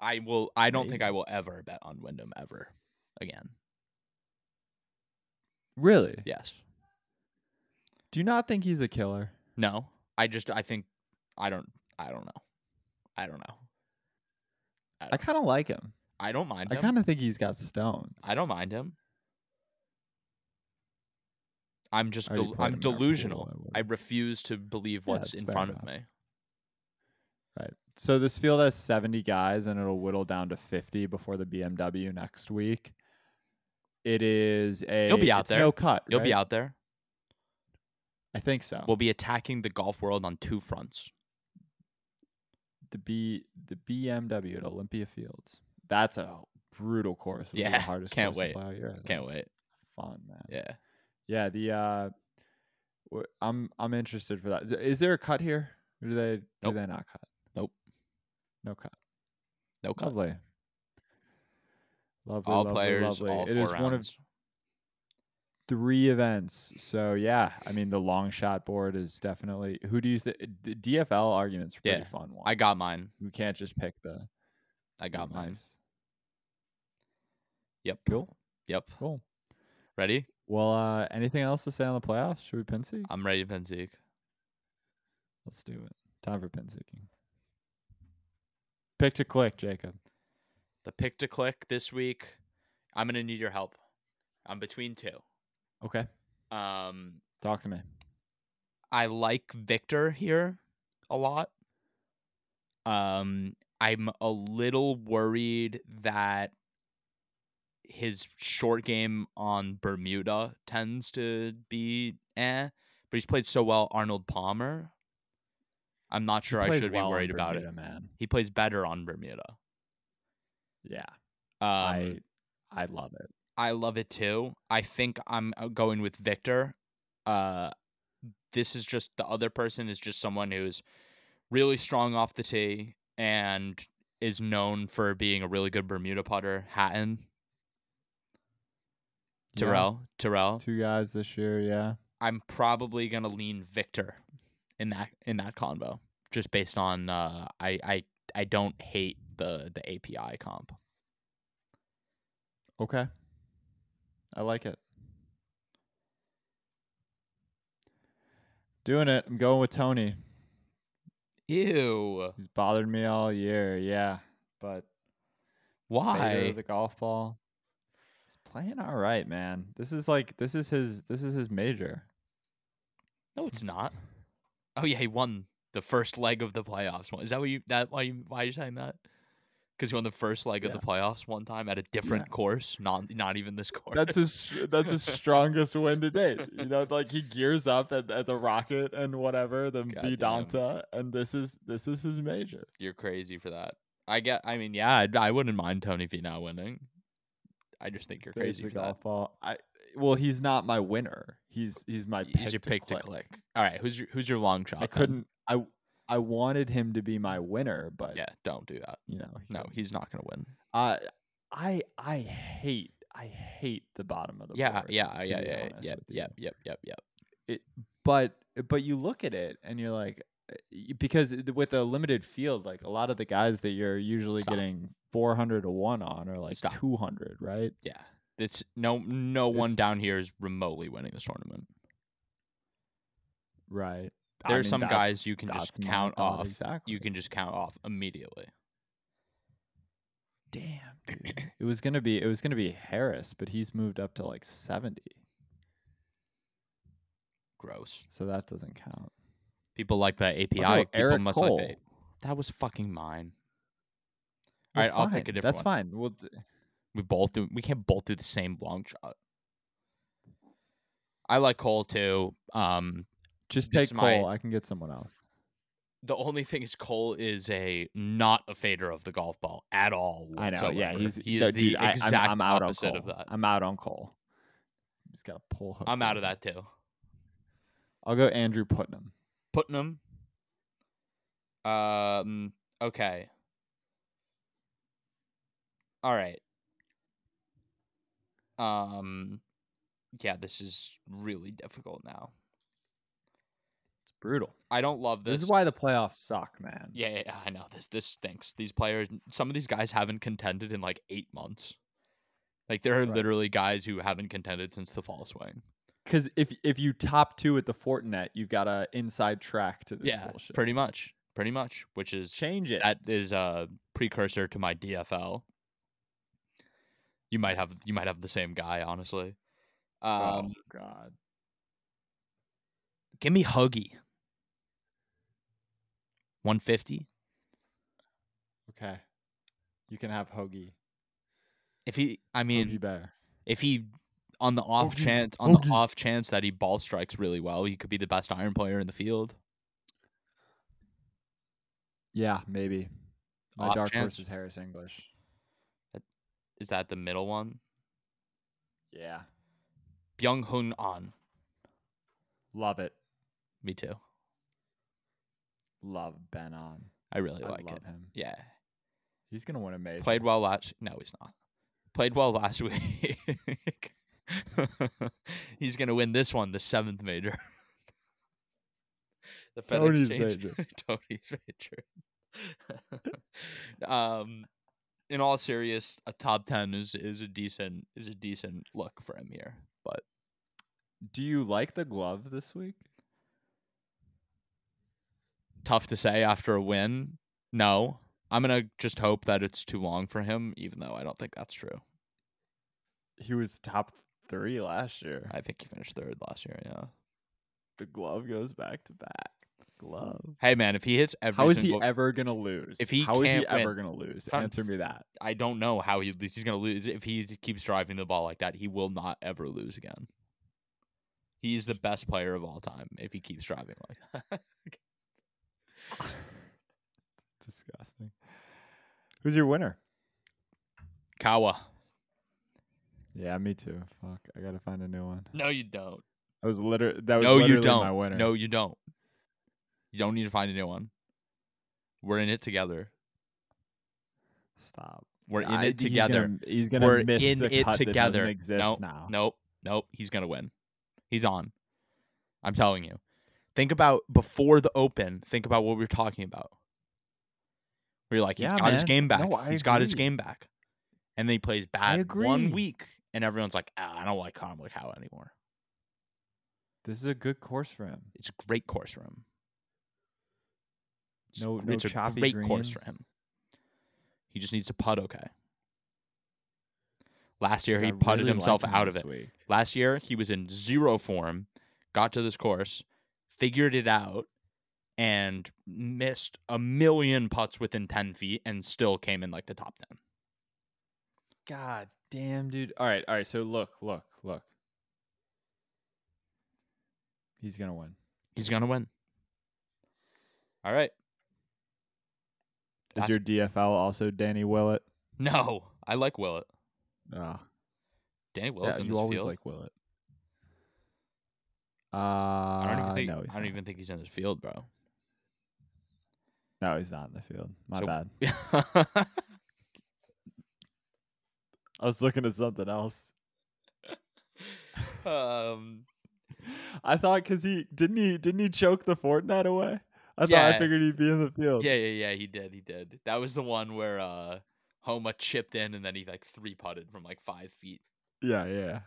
I will. I don't think I will ever bet on Wyndham ever again. really? Yes. Do you not think he's a killer? No. I just. I think. I don't. I don't know. I don't know. I kind of like him. I don't mind I kind of think he's got stones. I don't mind him. I'm just. I Del- I'm him in our pool, delusional. I refuse to believe what's that's in front of me. Right. So this field has 70 guys and it'll whittle down to 50 before the BMW next week. It is a You'll be out it's there. No cut. You'll be out there. I think so. We'll be attacking the golf world on two fronts. the B the BMW at Olympia Fields. That's a brutal course. It'll Yeah, hardest can't wait. year, Can't wait. Fun, man. Yeah. Yeah, the uh I'm I'm interested for that. Is there a cut here? Or do they do Nope. they not cut? No cut. No cut. Lovely. Lovely, all lovely, players, lovely. all It is rounds. one of three events. So yeah, I mean the long shot board is definitely. Who do you think? The DFL argument's pretty Yeah, fun one. I got mine. we can't just pick the. I got mine. Nice. Yep. Cool. Yep. Cool. Ready? Well, uh, anything else to say on the playoffs? Should we pin seek? I'm ready to pin seek. Let's do it. Time for pin seeking. Pick to click, Jacob. The pick to click this week. I'm gonna need your help. I'm between two. Okay, Um, talk to me. I like Viktor here a lot. Um, I'm a little worried that his short game on Bermuda tends to be eh, but he's played so well Arnold Palmer. I'm not sure I should well be worried about it. man. He plays better on Bermuda. Yeah, Um, I I love it. I love it too. I think I'm uh, going with Viktor. Uh, this is just the other person is just someone who's really strong off the tee and is known for being a really good Bermuda putter. Hatton, Yeah, Tyrrell, Tyrrell. two guys this year. Yeah, I'm probably gonna lean Viktor in that in that combo, just based on uh, I I I don't hate the the API comp. okay. I like it. Doing it. I'm going with Tony. Ew. He's bothered me all year. Yeah, but Why? the golf ball. He's playing all right, man. This is like this is his this is his major. No, it's not. Oh yeah, he won the first leg of the playoffs. Is that what you? That why you? Why are you saying that? Because he won the first leg of the playoffs one time at a different course, not not even this course. That's his that's his strongest win to date. You know, like he gears up at, at the Rocket and whatever, the Vedanta, and this is this is his major. You're crazy for that. I get. I mean, yeah, I'd, I wouldn't mind Tony Finau winning. I just think you're crazy for that. ball. I well, he's not my winner. He's he's my pick He's your to pick click. to click. All right, who's your who's your long shot? I then? couldn't. I I wanted him to be my winner, but Yeah, don't do that. you know, he No, couldn't. he's not gonna win. Uh, I I hate I hate the bottom of the Yeah, board. yeah, yeah, yeah, yeah, with yep, yep, yep, yep. it but but you look at it and you're like because with a limited field like a lot of the guys that you're usually Stop. getting 400 to 1 on are like Stop. 200 right Yeah, it's no no one It's- down here is remotely winning this tournament. right I There's mean, some guys you can just count off. exactly You can just count off immediately. damn dude. it was gonna be it was gonna be harris but he's moved up to like 70 Gross. so that doesn't count People like that API. Eric must Cole. like that. That was fucking mine. Well, All right, I'll pick a different that's one. fine we'll d- We both do. We can't both do the same long shot. I like Cole too. Um, just take my- cole i can get someone else the only thing is Cole is a not a fader of the golf ball at all. I know. Yeah, he's he is no, the dude, exact I, am I'm out opposite on of that. I'm out on Cole. He's got a pull hook. I'm out of that too. I'll go Andrew Putnam. Putnam. Um. Okay. All right. Um. Yeah, this is really difficult now. It's Brutal. I don't love this. This is why the playoffs suck, man. Yeah, yeah, yeah, I know. This this stinks. These players, some of these guys haven't contended in like eight months. Like there are Right. literally guys who haven't contended since the fall swing. Because if if you top two at the Fortinet, you've got a inside track to this yeah, bullshit. pretty much, pretty much. Which is Change it. that is a precursor to my DFL. You might have you might have the same guy, honestly. Um, oh God. give me Huggy. One fifty. Okay. You can have Hoagie. If he, I mean, Hoagie Bear. if he on the off Hoagie, chance on the off chance that he ball strikes really well, he could be the best iron player in the field. Yeah, maybe. My Off dark chance. horse is Harris English. Is that the middle one? Yeah. Byung Hun An. Love it. Me too. Love Ben An. I really I like love it. him. Yeah. He's gonna win a major. Played well last no, he's not. Played well last week. he's gonna win this one, the seventh major. the FedEx Tony's major. Tony's major. um in all serious, a top ten is is a decent is a decent look for him here. But Do you like the glove this week? tough to say after a win. No. I'm gonna just hope that it's too long for him, even though I don't think that's true. He was top three last year. I think he finished third last year, yeah. The glove goes back to back. Glove. Hey man, if he hits every How is he single ever gonna lose? If he How is he can't win- ever gonna lose? Answer me that. I don't know how he he's gonna lose if he keeps driving the ball like that. He will not ever lose again. He's the best player of all time if he keeps driving like that. Disgusting. Who's your winner? Kawa. Yeah, me too. Fuck, I gotta find a new one. No, you don't. That was literally that was No, you literally don't. my winner. No, you don't. You don't need to find a new one. We're in it together. stop. We're in I- it he's together. gonna- He's gonna, We're miss in the it cut together. doesn't exist Nope, now. Nope. Nope. He's gonna win. He's on. I'm telling you. Think about before the open. Think about what we were talking about. Where you're like, he's Yeah, got his game back. No, he's got his game back. And then he plays bad one week, and everyone's like, ah, I don't like McCow anymore. This is a good course for him. It's a great course for him. No- no it's a great course for him. He just needs to putt okay. Last year he putted really himself him out of it. week. Last year he was in zero form, got to this course, figured it out, and missed a million putts within ten feet, and still came in like the top ten. God damn, dude. All right, all right. So look, look, look. He's gonna win. He's gonna win. All right. Is your DFL also Danny Willett? No, I like Willett. Oh, Danny Willett's yeah, in you this always field. like Willett. Uh, I don't even think. no, he's I don't even think he's in this field, bro. No, he's not in the field. My So- bad. I was looking at something else. um. I thought because he didn't he didn't he choke the Fortinet away. I thought Yeah. I figured he'd be in the field. Yeah, yeah, yeah. He did. He did. That was the one where uh Homa chipped in and then he like three putted from like five feet. yeah, yeah.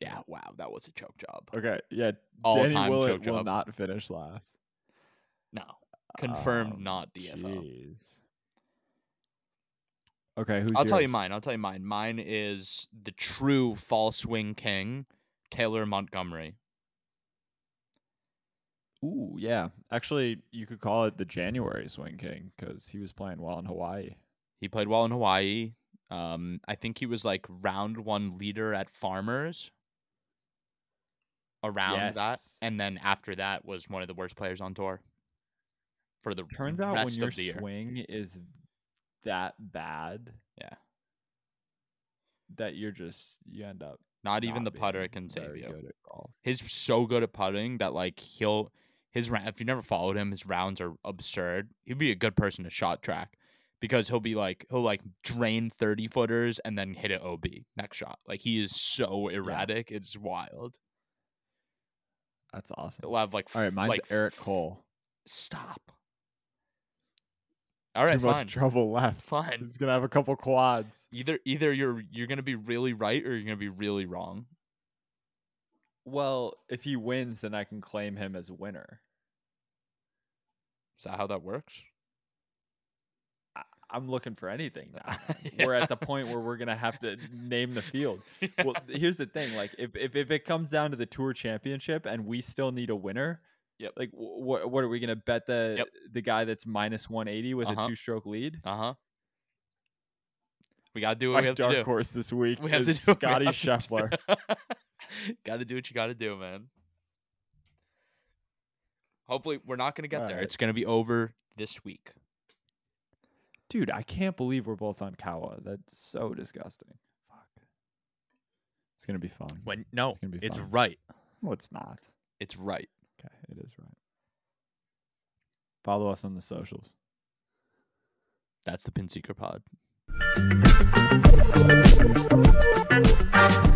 Yeah. Wow, that was a choke job. Okay, yeah. All-time Danny Willett choke will job. not finish last. No, confirmed. Um, not DFL. Jeez. Okay, who's I'll tell you mine. I'll tell you mine. Mine is the true false wing king, Taylor Montgomery. Ooh, yeah. Actually, you could call it the January Swing King because he was playing well in Hawaii. He played well in Hawaii. Um, I think he was like round one leader at Farmers. Around that, and then after that was one of the worst players on tour. For the Turns out when your the year. swing is that bad, Yeah. that you're just you end up Not even the putter can save you. Good at golf. He's so good at putting that like he'll his. If you never followed him, his rounds are absurd. He'd be a good person to shot track because he'll be like he'll like drain thirty footers and then hit it OB next shot. Like he is so erratic, it's wild. That's awesome. It'll have like All right, mine's like, Eric Cole. Stop. All right, Too much fine, trouble left. fine. He's gonna have a couple quads. Either either you're you're gonna be really right or you're gonna be really wrong. Well, if he wins, then I can claim him as a winner. Is that how that works? I'm looking for anything now. We're at the point where we're gonna have to name the field. Well, here's the thing: like, if, if if it comes down to the tour championship and we still need a winner, Yep. Like, what what are we gonna bet the Yep. the guy that's minus 180 with Uh-huh. a two stroke lead? Uh huh. We gotta do what My we have dark to do. horse this week We have is to do what we Scottie have to. Scheffler. gotta do what you gotta do, man. Hopefully, we're not gonna get there. Alright. It's gonna be over this week. Dude, I can't believe we're both on Kawa. That's so disgusting. Fuck. It's gonna be fun. When no, It's gonna be fun. right. No, it's not. It's right. Okay, it is right. Follow us on the socials. That's the Pin Seeker Pod. Thank you.